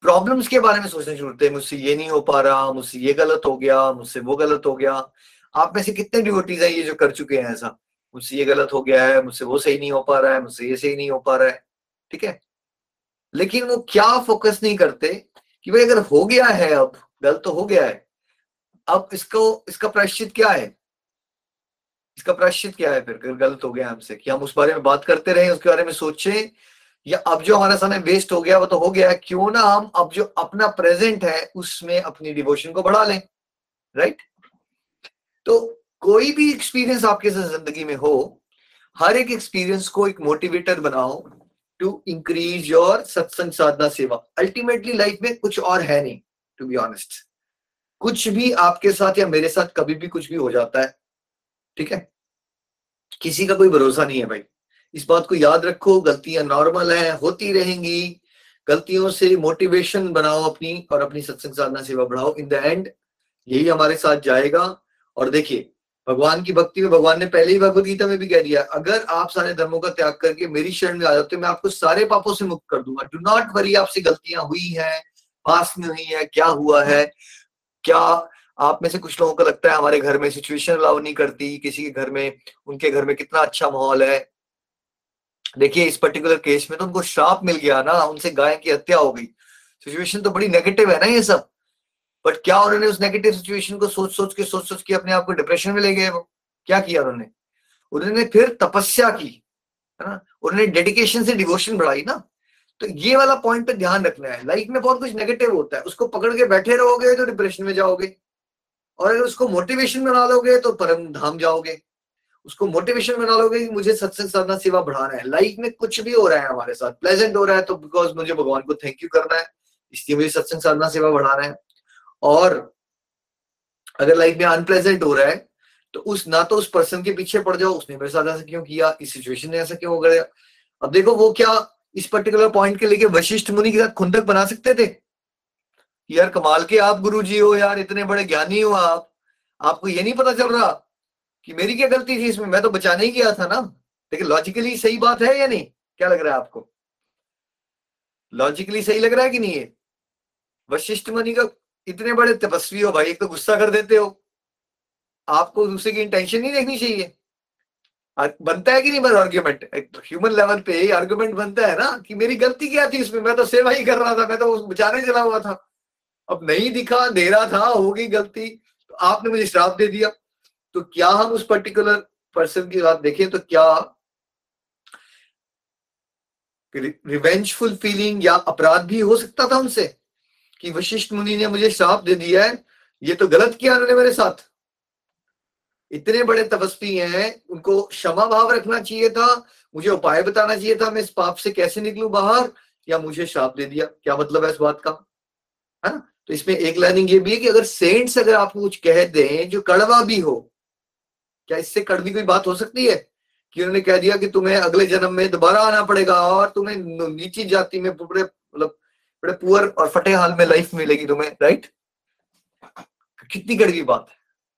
प्रॉब्लम्स के बारे में सोचने शुरू होते हैं। मुझसे ये नहीं हो पा रहा, मुझसे ये गलत हो गया, मुझसे वो गलत हो गया। आप में से कितने डिवोटीज हैं ये जो कर चुके हैं ऐसा? मुझसे ये गलत हो गया है, मुझसे वो सही नहीं हो पा रहा है, मुझसे ये सही नहीं हो पा रहा है, ठीक है? लेकिन वो क्या फोकस नहीं करते कि भाई अगर हो गया है अब, गलत तो हो गया है, अब इसको, इसका प्रायश्चित क्या है? इसका प्रायश्चित क्या है फिर? अगर गलत हो गया हमसे, कि हम उस बारे में बात करते रहे, उसके बारे में सोचें, या अब जो हमारा समय वेस्ट हो गया, वो तो हो गया क्यों ना हम अब जो अपना प्रेजेंट है, उसमें अपनी डिवोशन को बढ़ा लें राइट तो कोई भी एक्सपीरियंस आपके साथ ज़िंदगी में हो, हर एक एक्सपीरियंस को एक मोटिवेटर बनाओ टू इंक्रीज योर सत्संग साधना सेवा अल्टीमेटली लाइफ में कुछ और है नहीं टू बी ऑनेस्ट कुछ भी आपके साथ या मेरे साथ कभी भी कुछ भी हो जाता है, ठीक है? किसी का कोई भरोसा नहीं है भाई। इस बात को याद रखो, गलतियाँ नॉर्मल है, होती रहेंगी। गलतियों से मोटिवेशन बनाओ अपनी और अपनी सत्संग साधना सेवा बढ़ाओ। इन द एंड यही हमारे साथ जाएगा। और देखिए भगवान की भक्ति में, भगवान ने पहले ही भगवत गीता में भी कह दिया, अगर आप सारे धर्मों का त्याग करके मेरी शरण में आ जाते मैं आपको सारे पापों से मुक्त कर दूँगा। डू नॉट वरी आपसे गलतियाँ हुई है, पास में हुई है, क्या हुआ है? क्या आप में से कुछ लोगों को लगता है हमारे घर में सिचुएशन अलाउ नहीं करती? किसी के घर में, उनके घर में कितना अच्छा माहौल है? देखिए, इस पर्टिकुलर केस में तो उनको श्राप मिल गया ना, उनसे गाय की हत्या हो गई। सिचुएशन तो बड़ी नेगेटिव है ना ये सब। बट क्या उन्होंने उस नेगेटिव सिचुएशन को सोच सोच के, सोच सोच के अपने आप को डिप्रेशन में ले गए वो? क्या किया उन्होंने? उन्होंने फिर तपस्या की, है ना? उन्होंने डेडिकेशन से डिवोशन बढ़ाई ना? तो ये वाला पॉइंट पे ध्यान रखना है। लाइफ में बहुत कुछ नेगेटिव होता है। उसको पकड़ के बैठे रहोगे तो डिप्रेशन में जाओगे। और अगर उसको मोटिवेशन बना लोगे तो परम धाम जाओगे। उसको मोटिवेशन बना लोगे कि मुझे सत्संग साधना सेवा बढ़ाना है। लाइफ में कुछ भी हो रहा है हमारे साथ। प्लेजेंट हो रहा है तो बिकॉज़ मुझे भगवान को थैंक यू करना है। इसलिए मुझे सत्संग साधना सेवा बढ़ाना है। और अगर लाइफ में अनप्लेजेंट हो रहा है तो उस ना तो उस पर्सन के पीछे पड़ जाओ, उसने मेरे साथ ऐसा क्यों किया, इस सिचुएशन ने ऐसा क्यों गया। अब देखो वो क्या इस पर्टिकुलर पॉइंट के लेके वशिष्ठ मुनि के साथ खुंदक बना सकते थे? यार कमाल के आप गुरु जी हो यार, इतने बड़े ज्ञानी हो आप। आपको ये नहीं पता चल रहा कि मेरी क्या गलती थी इसमें? मैं तो बचाने ही गया था ना। लेकिन लॉजिकली सही बात है या नहीं? क्या लग रहा है आपको? लॉजिकली सही लग रहा है कि नहीं है वशिष्ठ मुनि का इतने बड़े तपस्वी हो भाई, एक तो गुस्सा कर देते हो। आपको दूसरे की इंटेंशन नहीं देखनी चाहिए। बनता है कि नहीं बस आर्ग्यूमेंट ह्यूमन लेवल पे ही आर्ग्यूमेंट बनता है ना, कि मेरी गलती क्या थी उसमें? मैं तो सेवा ही कर रहा था, मैं तो बचाने चला हुआ था। अब नहीं दिखा दे रहा था, होगी गलती तो आपने मुझे श्राप दे दिया। तो क्या हम उस पर्टिकुलर पर्सन की बात देखें तो क्या रिवेंजफुल फीलिंग या अपराध भी हो सकता था उनसे? कि वशिष्ठ मुनि ने मुझे श्राप दे दिया है। ये तो गलत किया उन्होंने मेरे साथ। इतने बड़े तपस्वी हैं, उनको क्षमा भाव रखना चाहिए था, मुझे उपाय बताना चाहिए था, मैं इस पाप से कैसे निकलू बाहर? या मुझे श्राप दे दिया? क्या मतलब है इस बात का? है? ना तो इसमें एक लर्निंग ये भी है कि अगर सेंट्स अगर आपको कुछ कह दें, जो कड़वा भी हो, क्या इससे कड़वी कोई बात हो सकती है? कि उन्होंने कह दिया कि तुम्हें अगले जन्म में दोबारा आना पड़ेगा और तुम्हें नीची जाति में पूरे मतलब बड़े पुअर और फटे हाल में लाइफ मिलेगी तुम्हें राइट कितनी कड़वी बात है,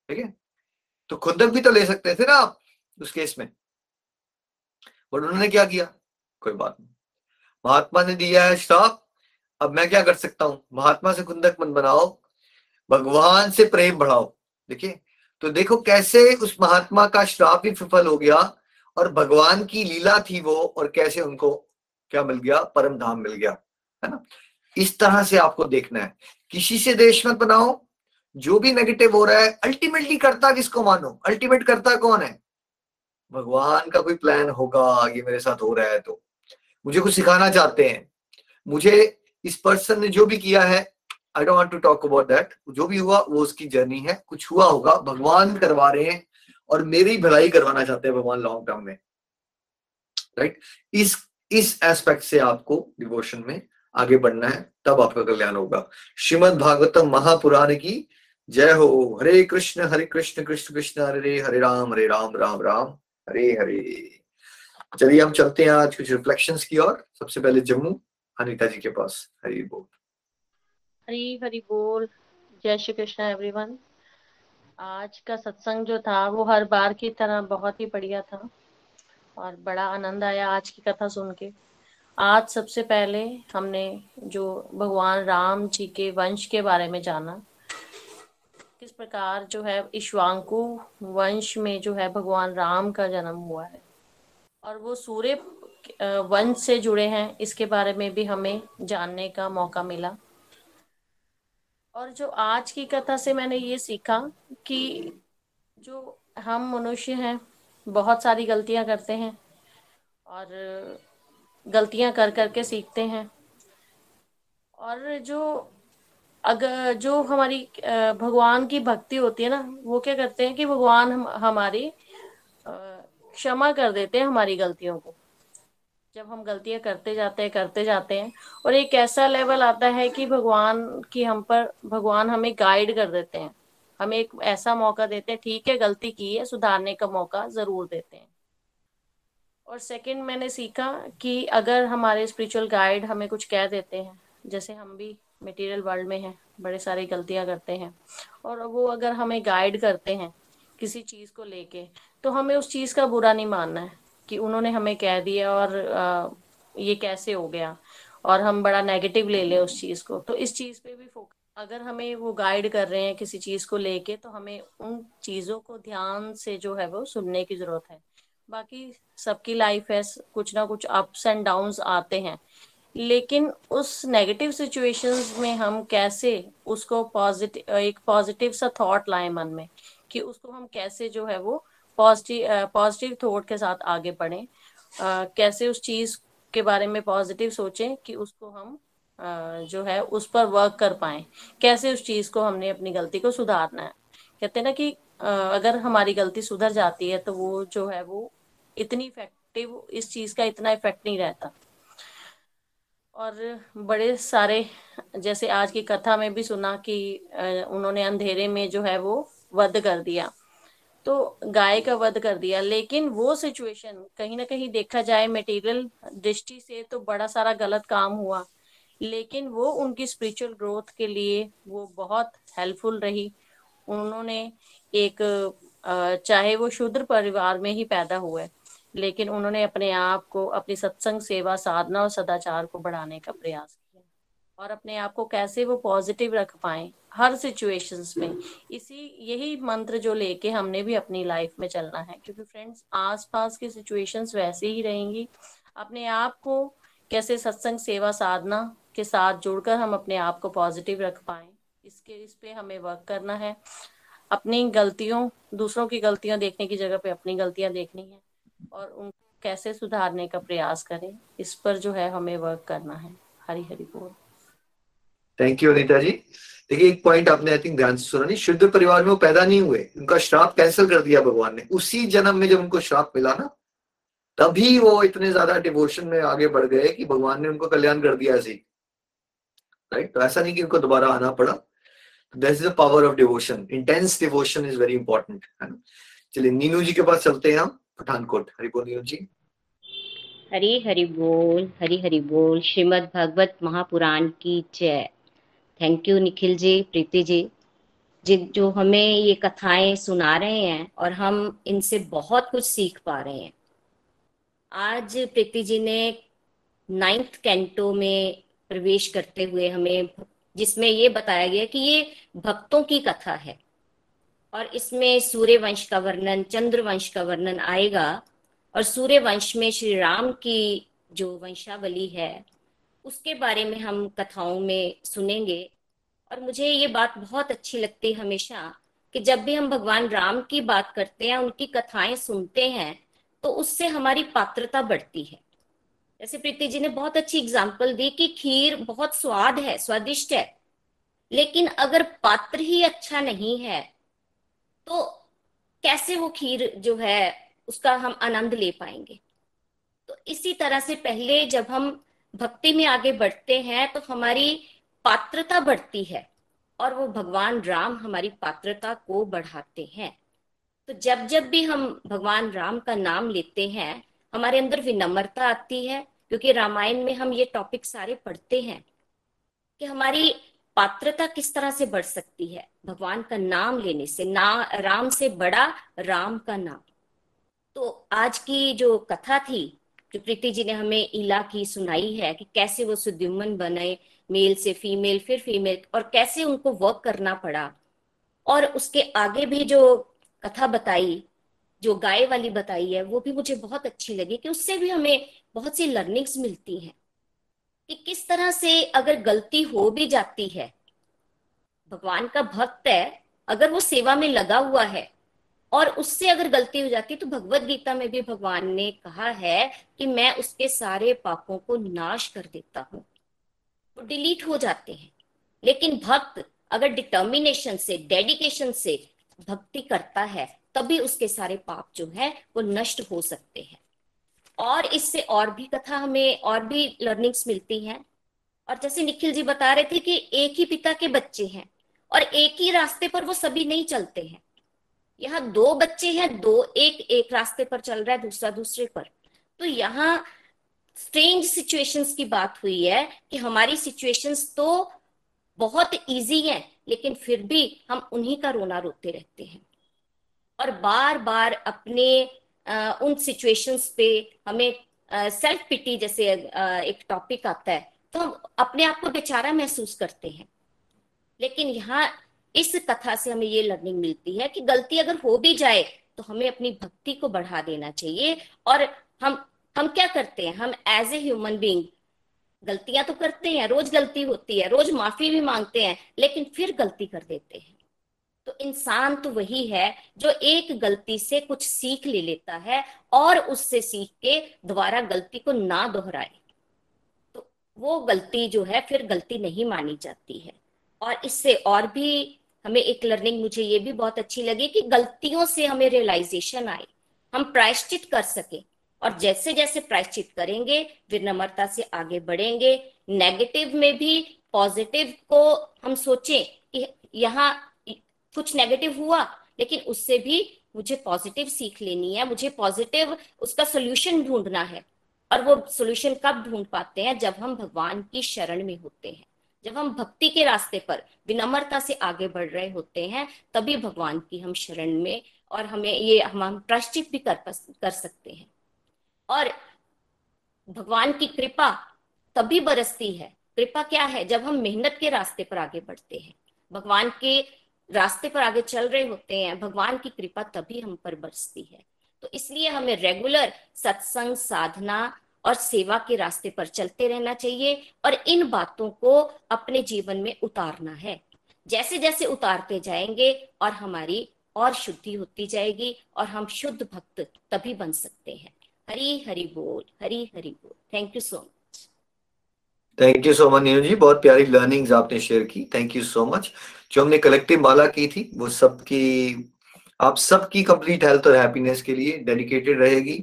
ठीक है? तो खुदक भी तो ले सकते थे ना आप उस केस में। बट उन्होंने क्या किया? कोई बात नहीं। महात्मा ने दिया है श्राप अब मैं क्या कर सकता हूँ? महात्मा से कुंदक मन बनाओ। भगवान से प्रेम बढ़ाओ, देखिए? तो देखो कैसे उस महात्मा का श्राप ही विफल हो गया और भगवान की लीला थी वो और कैसे उनको क्या मिल गया? परम धाम मिल गया, है ना? इस तरह से आपको देखना है। किसी से देश मत बनाओ। जो भी नेगेटिव हो रहा है अल्टीमेटली करता किसको मानो? अल्टीमेट करता कौन है? भगवान का कोई प्लान होगा, ये मेरे साथ हो रहा है तो। मुझे कुछ सिखाना चाहते हैं। मुझे इस पर्सन ने जो भी किया है I don't want to talk about that जो भी हुआ, वो उसकी जर्नी है। कुछ हुआ होगा, भगवान करवा रहे हैं और मेरी भलाई करवाना चाहते हैं भगवान लॉन्ग टर्म में। Right right? इस इस एस्पेक्ट से आपको डिवोशन में आगे बढ़ना है, तब आपका कल्याण होगा। श्रीमद भागवतम महापुराण की जय हो। हरे कृष्ण हरे कृष्ण कृष्ण कृष्ण, हरे हरे राम हरे राम राम राम, हरे हरे। चलिए हम चलते हैं आज कुछ रिफ्लेक्शंस की ओर। सबसे पहले जम्मू, अनिता जी के पास। हरी बोल। हरी हरी बोल। जय श्री कृष्ण एवरीवन आज का सत्संग जो था, वो हर बार की तरह बहुत ही बढ़िया था और बड़ा आनंद आया आज की कथा सुन के। आज सबसे पहले हमने जो भगवान राम जी के वंश के बारे में जाना। किस प्रकार जो है ईश्वांकु वंश में जो है भगवान राम का जन्म हुआ है। और वो सूर्य वंश से जुड़े हैं, इसके बारे में भी हमें जानने का मौका मिला। और जो आज की कथा से मैंने ये सीखा कि जो हम मनुष्य हैं, बहुत सारी गलतियाँ करते हैं। और गलतियाँ कर करके सीखते हैं। और जो अगर जो हमारी भगवान की भक्ति होती है ना, वो क्या करते हैं कि भगवान हम, हमारी क्षमा कर देते हैं हमारी गलतियों को। जब हम गलतियाँ करते जाते हैं, करते जाते हैं, और एक ऐसा लेवल आता है कि भगवान की हम पर, भगवान हमें गाइड कर देते हैं। हमें एक ऐसा मौका देते हैं, ठीक है, गलती की है, सुधारने का मौका ज़रूर देते हैं। और सेकंड मैंने सीखा कि अगर हमारे स्पिरिचुअल गाइड हमें कुछ कह देते हैं जैसे हम भी मटेरियल वर्ल्ड में हैं बड़े सारी गलतियाँ करते हैं और वो अगर हमें गाइड करते हैं किसी चीज़ को लेके तो हमें उस चीज़ का बुरा नहीं मानना है कि उन्होंने हमें कह दिया और आ, ये कैसे हो गया और हम बड़ा नेगेटिव ले लें उस चीज़ को। तो इस चीज़ पे भी फोकस अगर हमें वो गाइड कर रहे हैं किसी चीज़ को लेके तो हमें उन चीज़ों को ध्यान से जो है वो सुनने की ज़रूरत है। बाकी सबकी लाइफ है, कुछ ना कुछ अप्स एंड डाउन्स आते हैं। लेकिन उस नेगेटिव सिचुएशंस में हम कैसे उसको पॉजिटिव एक पॉजिटिव सा थॉट लाए मन में कि उसको हम कैसे जो है वो पॉजिटिव पॉजिटिव थॉट के साथ आगे बढ़े। कैसे उस चीज़ के बारे में पॉजिटिव सोचें कि उसको हम जो है उस पर वर्क कर पाए। कैसे उस चीज़ को हमने अपनी गलती को सुधारना है। कहते हैं ना कि अगर हमारी गलती सुधर जाती है तो वो जो है वो इतनी इफ़ेक्टिव इस चीज़ का इतना इफ़ेक्ट नहीं रहता। और बड़े सारे, जैसे आज की कथा में भी सुना कि उन्होंने अंधेरे में जो है वो वध कर दिया। तो गाय का वध कर दिया। लेकिन वो सिचुएशन कहीं ना कहीं देखा जाए मटेरियल दृष्टि से तो बड़ा सारा गलत काम हुआ। लेकिन वो उनकी स्पिरिचुअल ग्रोथ के लिए वो बहुत हेल्पफुल रही। उन्होंने एक चाहे वो शुद्र परिवार में ही पैदा हुए लेकिन उन्होंने अपने आप को, अपनी सत्संग सेवा, साधना और सदाचार को बढ़ाने का प्रयास किया और अपने आप को कैसे वो पॉजिटिव रख पाए हर सिचुएशंस में। इसी, यही मंत्र जो लेके हमने भी अपनी लाइफ में चलना है, क्योंकि फ्रेंड्स आसपास की सिचुएशंस वैसे ही रहेंगी। अपने आप को कैसे सत्संग, सेवा, साधना के साथ जुड़कर हम अपने आप को पॉजिटिव रख पाए, इसके, इस पे हमें वर्क करना है। अपनी गलतियों, दूसरों की गलतियाँ देखने की जगह पे अपनी गलतियाँ देखनी है और उनको कैसे सुधारने का प्रयास करें, इस पर जो है हमें वर्क करना है। हरी हरी बोल। Thank you Anita ji. देखिए, एक पॉइंट आपने आई थिंक ध्यान से सुना नहीं। शुद्ध परिवार में वो पैदा नहीं हुए, उनका श्राप कैंसिल कर दिया भगवान ने। उसी जन्म में जब उनको श्राप मिला ना, तभी वो इतने ज़्यादा डिवोशन में आगे बढ़ गए कि भगवान ने उनको कल्याण कर दिया ऐसे राइट तो ऐसा नहीं कि उनको दोबारा आना पड़ा। This is the power of devotion intense devotion is very important है ना चलिए, नीनू जी के पास चलते हैं हम, पठानकोट। हरि बोल, नीनू जी। हरी, हरि बोल, हरी, हरि बोल। श्रीमद् भगवत महापुराण की जय। थैंक यू निखिल जी, प्रीति जी, जिन जो हमें ये कथाएँ सुना रहे हैं और हम इनसे बहुत कुछ सीख पा रहे हैं। आज प्रीति जी ने नाइन्थ कैंटो में प्रवेश करते हुए हमें जिसमें ये बताया गया कि ये भक्तों की कथा है। और इसमें सूर्य वंश का वर्णन, चंद्र वंश का वर्णन आएगा। और सूर्य वंश में श्री राम की जो वंशावली है, उसके बारे में हम कथाओं में सुनेंगे। और मुझे ये बात बहुत अच्छी लगती है हमेशा कि जब भी हम भगवान राम की बात करते हैं, उनकी कथाएँ सुनते हैं तो उससे हमारी पात्रता बढ़ती है। जैसे प्रीति जी ने बहुत अच्छी एग्ज़ाम्पल दी कि खीर बहुत स्वाद है, स्वादिष्ट है, लेकिन अगर पात्र ही अच्छा नहीं है तो कैसे वो खीर जो है उसका हम आनंद ले पाएँगे? तो इसी तरह से पहले जब हम भक्ति में आगे बढ़ते हैं तो हमारी पात्रता बढ़ती है और वो भगवान राम हमारी पात्रता को बढ़ाते हैं। तो जब जब भी हम भगवान राम का नाम लेते हैं हमारे अंदर विनम्रता आती है, क्योंकि रामायण में हम ये टॉपिक सारे पढ़ते हैं कि हमारी पात्रता किस तरह से बढ़ सकती है। भगवान का नाम लेने से, ना, राम से बड़ा राम का नाम। तो आज की जो कथा थी, जो प्रीति जी ने हमें इला की सुनाई है कि कैसे वो सुद्युमन बने, मेल से फीमेल, फिर फीमेल, और कैसे उनको वर्क करना पड़ा। और उसके आगे भी जो कथा बताई जो गाय वाली बताई है, वो भी मुझे बहुत अच्छी लगी कि उससे भी हमें बहुत सी लर्निंग्स मिलती हैं कि किस तरह से अगर गलती हो भी जाती है, भगवान का भक्त है, अगर वो सेवा में लगा हुआ है और उससे अगर गलती हो जाती तो भगवत गीता में भी भगवान ने कहा है कि मैं उसके सारे पापों को नाश कर देता हूँ, वो डिलीट हो जाते हैं। लेकिन भक्त अगर डिटर्मिनेशन से डेडिकेशन से भक्ति करता है, तभी उसके सारे पाप जो है, वो नष्ट हो सकते हैं। और इससे और भी कथा हमें, और भी लर्निंग्स मिलती हैं। और जैसे निखिल जी बता रहे थे कि एक ही पिता के बच्चे हैं, और एक ही रास्ते पर वो सभी नहीं चलते हैं। यहाँ दो बच्चे हैं, दो एक एक रास्ते पर चल रहा है, दूसरा दूसरे पर। तो यहाँ स्ट्रेंज सिचुएशंस की बात हुई है कि हमारी सिचुएशंस तो बहुत इजी है लेकिन फिर भी हम उन्हीं का रोना रोते रहते हैं। और बार बार अपने आ, उन सिचुएशंस पे हमें सेल्फ पिटी जैसे आ, एक टॉपिक आता है तो हम अपने आप को बेचारा महसूस करते हैं। लेकिन यहाँ इस कथा से हमें ये लर्निंग मिलती है कि गलती अगर हो भी जाए तो हमें अपनी भक्ति को बढ़ा देना चाहिए। और हम हम क्या करते हैं? हम एज ए ह्यूमन बींग गलतियाँ तो करते हैं, रोज गलती होती है, रोज माफ़ी भी मांगते हैं, लेकिन फिर गलती कर देते हैं। तो इंसान तो वही है जो एक गलती से कुछ सीख ले लेता है और उससे सीख के दोबारा गलती को ना दोहराए। तो वो गलती जो है फिर गलती नहीं मानी जाती है। और इससे और भी हमें एक लर्निंग मुझे ये भी बहुत अच्छी लगी कि गलतियों से हमें रियलाइजेशन आए। हम प्रायश्चित कर सके। और जैसे जैसे प्रायश्चित करेंगे, विनम्रता से आगे बढ़ेंगे। नेगेटिव में भी पॉजिटिव को हम सोचें कि यहाँ कुछ नेगेटिव हुआ, लेकिन उससे भी मुझे पॉजिटिव सीख लेनी है, मुझे पॉजिटिव उसका सोल्यूशन ढूंढना है। और वो सोल्यूशन कब ढूंढ पाते हैं? जब हम भगवान की शरण में होते हैं। जब हम भक्ति के रास्ते पर विनम्रता से आगे बढ़ रहे होते हैं, तभी भगवान की हम शरण में और हमें ये हम प्राश्चित भी कर कर सकते हैं। और भगवान की कृपा तभी बरसती है। कृपा क्या है? जब हम मेहनत के रास्ते पर आगे बढ़ते हैं। भगवान के रास्ते पर आगे चल रहे होते हैं, भगवान की कृपा तभी हम पर बरसती है। तो इसलिए हमें रेगुलर सत्संग, साधना और सेवा के रास्ते पर चलते रहना चाहिए और इन बातों को अपने जीवन में उतारना है। जैसे जैसे उतारते जाएँगे और हमारी और शुद्धि होती जाएगी और हम शुद्ध भक्त तभी बन सकते हैं। हरी हरी बोल, हरी हरी बोल। Thank you so much thank you so much Ninu ji बहुत प्यारी लर्निंग्स आपने शेयर की। थैंक यू सो मच जो हमने कलेक्टिव माला की थी, वो सबकी, आप सबकी कंप्लीट हेल्थ और हैप्पीनेस के लिए डेडिकेटेड रहेगी।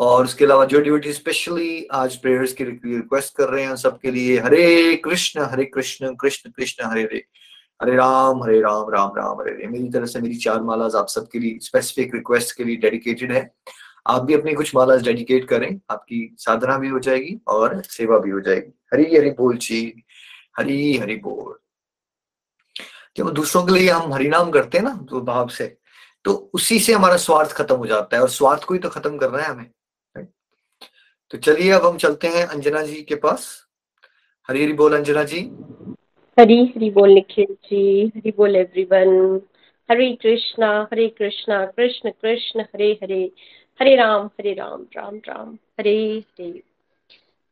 और उसके अलावा जो ड्यूटी स्पेशली आज प्रेयर्स की रिक्वेस्ट कर रहे हैं सबके लिए हरे कृष्ण हरे कृष्ण कृष्ण कृष्ण, हरे हरे। हरे राम हरे राम राम राम, हरे हरे। मेरी तरफ़ से मेरी चार मालाज आप सबके लिए स्पेसिफिक रिक्वेस्ट के लिए डेडिकेटेड है। आप भी अपनी कुछ मालाज डेडिकेट करें, आपकी साधना भी हो जाएगी और सेवा भी हो जाएगी। हरी हरि बोल जी, हरी हरि बोल। जब दूसरों के लिए हम हरिनाम करते हैं ना तो भाव से तो उसी से हमारा स्वार्थ खत्म हो जाता है और स्वार्थ को ही तो खत्म करना है हमें तो चलिए अब हम चलते हैं अंजना जी के पास। हरी हरी बोल अंजना जी। हरी हरी बोल निखिल जी, हरी बोल everyone Hare Krishna Hare Krishna, Krishna Krishna, Hare Hare. Hare Ram Hare Ram Ram Ram Hare Hare.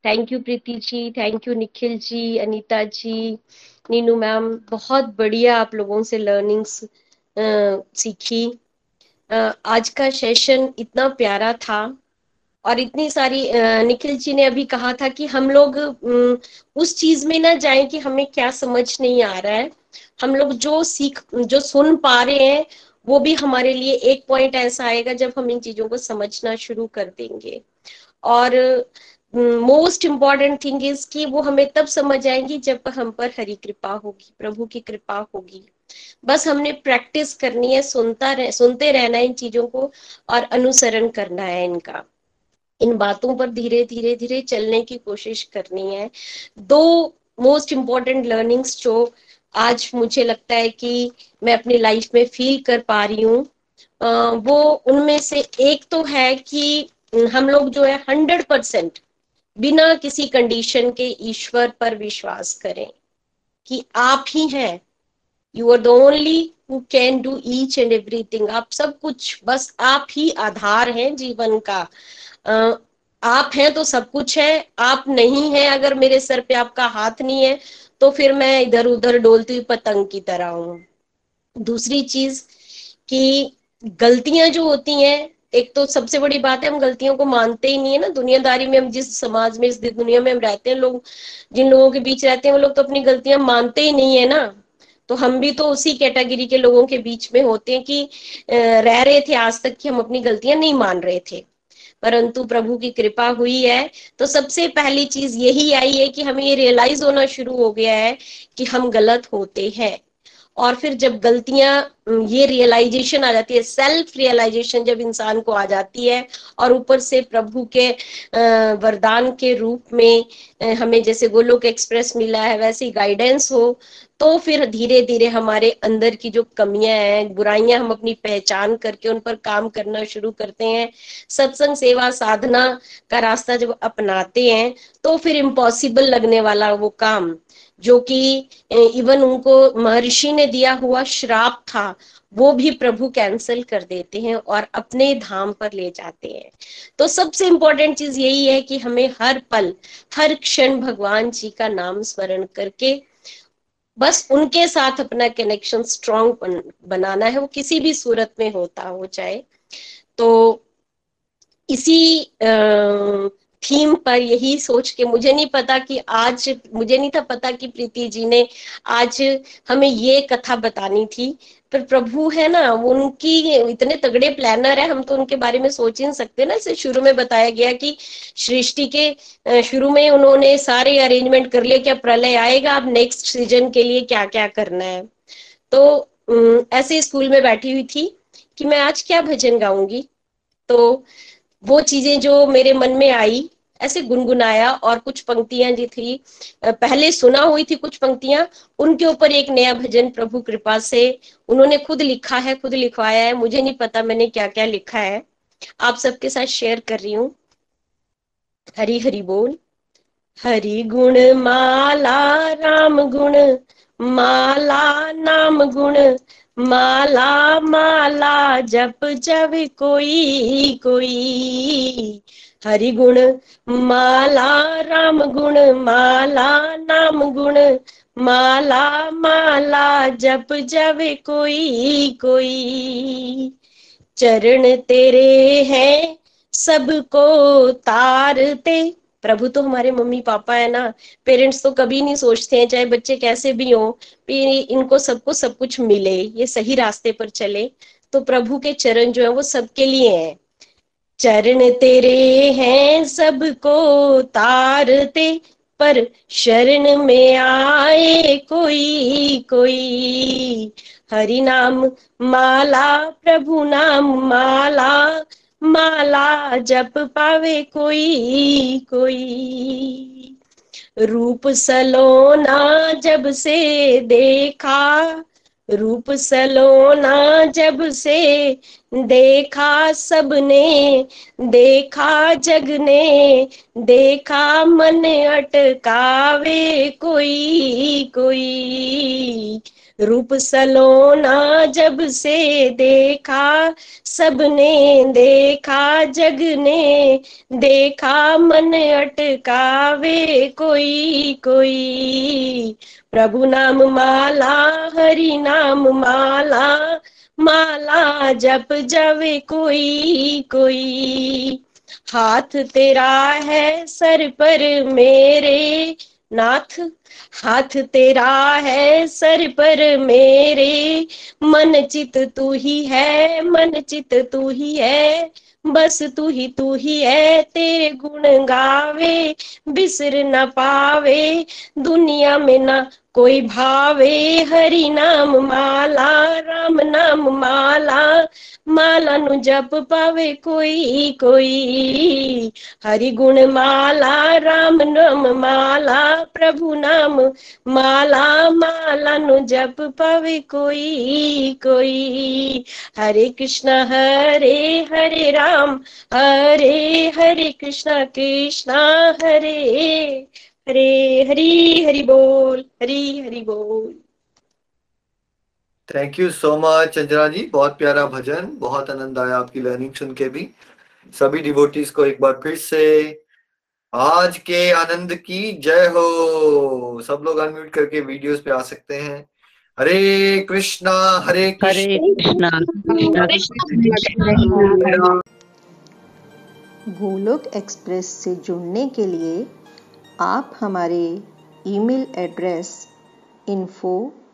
Thank you Preeti ji thank you Nikhil ji Anita ji Ninu ma'am बहुत बढ़िया आप लोगों से लर्निंग्स सीखी। आ, आज का सेशन इतना प्यारा था और इतनी सारी निखिल जी ने अभी कहा था कि हम लोग उस चीज़ में ना जाएँ कि हमें क्या समझ नहीं आ रहा है। हम लोग जो सीख जो सुन पा रहे हैं वो भी हमारे लिए एक पॉइंट ऐसा आएगा जब हम इन चीज़ों को समझना शुरू कर देंगे। और मोस्ट इंपॉर्टेंट थिंग इज़ कि वो हमें तब समझ आएँगी जब हम पर हरी कृपा होगी प्रभु की कृपा होगी। बस हमने प्रैक्टिस करनी है सुनता रह, सुनते रहना है इन चीज़ों को और अनुसरण करना है इनका। इन बातों पर धीरे धीरे धीरे चलने की कोशिश करनी है। दो मोस्ट इंपॉर्टेंट लर्निंग्स जो आज मुझे लगता है कि मैं अपनी लाइफ में फील कर पा रही हूँ। वो उनमें से एक तो है कि हम लोग जो है हंड्रेड परसेंट बिना किसी कंडीशन के ईश्वर पर विश्वास करें कि आप ही हैं। You are the only who can do each and everything आप सब कुछ, बस आप ही आधार हैं जीवन का। आप हैं तो सब कुछ है। आप नहीं है, अगर मेरे सर पे आपका हाथ नहीं है तो फिर मैं इधर उधर डोलती हुई पतंग की तरह हूँ। दूसरी चीज़ कि गलतियाँ जो होती हैं, एक तो सबसे बड़ी बात है, हम गलतियों को मानते ही नहीं है ना। दुनियादारी में हम जिस समाज में इस दुनिया में हम रहते हैं, लोग, जिन लोगों के बीच रहते हैं, वो लोग तो अपनी गलतियाँ मानते ही नहीं है ना। तो हम भी तो उसी कैटेगरी के लोगों के बीच में होते हैं कि रह रहे थे आज तक कि हम अपनी गलतियाँ नहीं मान रहे थे। परंतु प्रभु की कृपा हुई है। तो सबसे पहली चीज़ यही आई है कि हमें ये रियलाइज़ होना शुरू हो गया है कि हम गलत होते हैं। और फिर जब गलतियाँ ये रियलाइजेशन आ जाती है सेल्फ रियलाइजेशन जब इंसान को आ जाती है और ऊपर से प्रभु के वरदान के रूप में हमें जैसे गोलोक एक्सप्रेस मिला है, वैसी गाइडेंस हो तो फिर धीरे धीरे हमारे अंदर की जो कमियाँ हैं, बुराइयाँ हम अपनी पहचान करके उन पर काम करना शुरू करते हैं। सत्संग सेवा साधना का रास्ता जब अपनाते हैं तो फिर इम्पॉसिबल लगने वाला वो काम, जो कि इवन उनको महर्षि ने दिया हुआ श्राप था, वो भी प्रभु कैंसिल कर देते हैं और अपने धाम पर ले जाते हैं। तो सबसे इंपॉर्टेंट चीज़ यही है कि हमें हर पल, हर क्षण भगवान जी का नाम स्मरण करके बस उनके साथ अपना कनेक्शन स्ट्रॉन्ग बन, बनाना है। वो किसी भी सूरत में होता हो चाहे। तो इसी आ, थीम पर यही सोच के मुझे नहीं पता कि आज, मुझे नहीं था पता कि प्रीति जी ने आज हमें ये कथा बतानी थी। पर प्रभु है ना, उनकी इतने तगड़े प्लानर है, हम तो उनके बारे में सोच ही नहीं सकते ना। इसे शुरू में बताया गया कि सृष्टि के शुरू में उन्होंने सारे अरेंजमेंट कर लिया क्या प्रलय आएगा, अब नेक्स्ट सीज़न के लिए क्या क्या करना है। तो ऐसे स्कूल में बैठी हुई थी कि मैं आज क्या भजन गाऊँगी? तो वो चीज़ें जो मेरे मन में आई, ऐसे गुनगुनाया और कुछ पंक्तियाँ जी थी पहले सुना हुई थी कुछ पंक्तियाँ, उनके ऊपर एक नया भजन प्रभु कृपा से उन्होंने खुद लिखा है, खुद लिखवाया है, मुझे नहीं पता मैंने क्या क्या लिखा है। आप सबके साथ शेयर कर रही हूँ। हरी हरी बोल। हरि गुण माला राम गुण, माला नाम गुण माला माला, जप जब कोई कोई। हरि गुण माला, राम गुण, माला, नाम गुण। माला माला, जप जब कोई कोई। चरण तेरे हैं, सबको तारते। प्रभु तो हमारे मम्मी पापा है ना पेरेंट्स तो कभी नहीं सोचते हैं, चाहे बच्चे कैसे भी हो इनको सबको सब कुछ मिले, ये सही रास्ते पर चले। तो प्रभु के चरण जो है, वो सबके लिए हैं। चरण तेरे हैं, सबको तारते, पर शरण में आए कोई कोई। हरि नाम माला, प्रभु नाम माला माला जप पावे कोई कोई। रूप सलोना जब से देखा, रूप सलोना जब से देखा, सबने देखा जग ने देखा, मन अटकावे कोई कोई। रूप सलोना जब से देखा, सबने देखा जग ने देखा, मन अटकावे कोई कोई। प्रभु नाम माला, हरि नाम माला माला जप जवे कोई कोई। हाथ तेरा है सर पर मेरे, नाथ हाथ तेरा है सर पर मेरे। मन चित तू ही है, मन चित तू ही है। बस तू ही तू ही है, तेरे गुण गावे, बिसर न पावे। दुनिया में ना कोई भावे, हरि नाम माला, राम नाम माला। माला नु जप पावे कोई कोई। हरि गुण माला, राम नाम माला, प्रभु नाम माला माला नु जप पावे कोई कोई। हरे कृष्ण, हरे हरे राम, हरे हरे कृष्ण कृष्ण हरे। हरे, हरी, हरि बोल, हरी, हरि बोल। Thank you so much Chandra ji बहुत प्यारा भजन बहुत आनंद आया आपकी लर्निंग सुन के भी। सभी डिवोटीज को एक बार फिर से आज के आनंद की जय हो। सब लोग अनम्यूट करके वीडियोस पे आ सकते हैं। हरे कृष्णा हरे कृष्णा। गोलोक एक्सप्रेस से जुड़ने के लिए आप हमारे email address info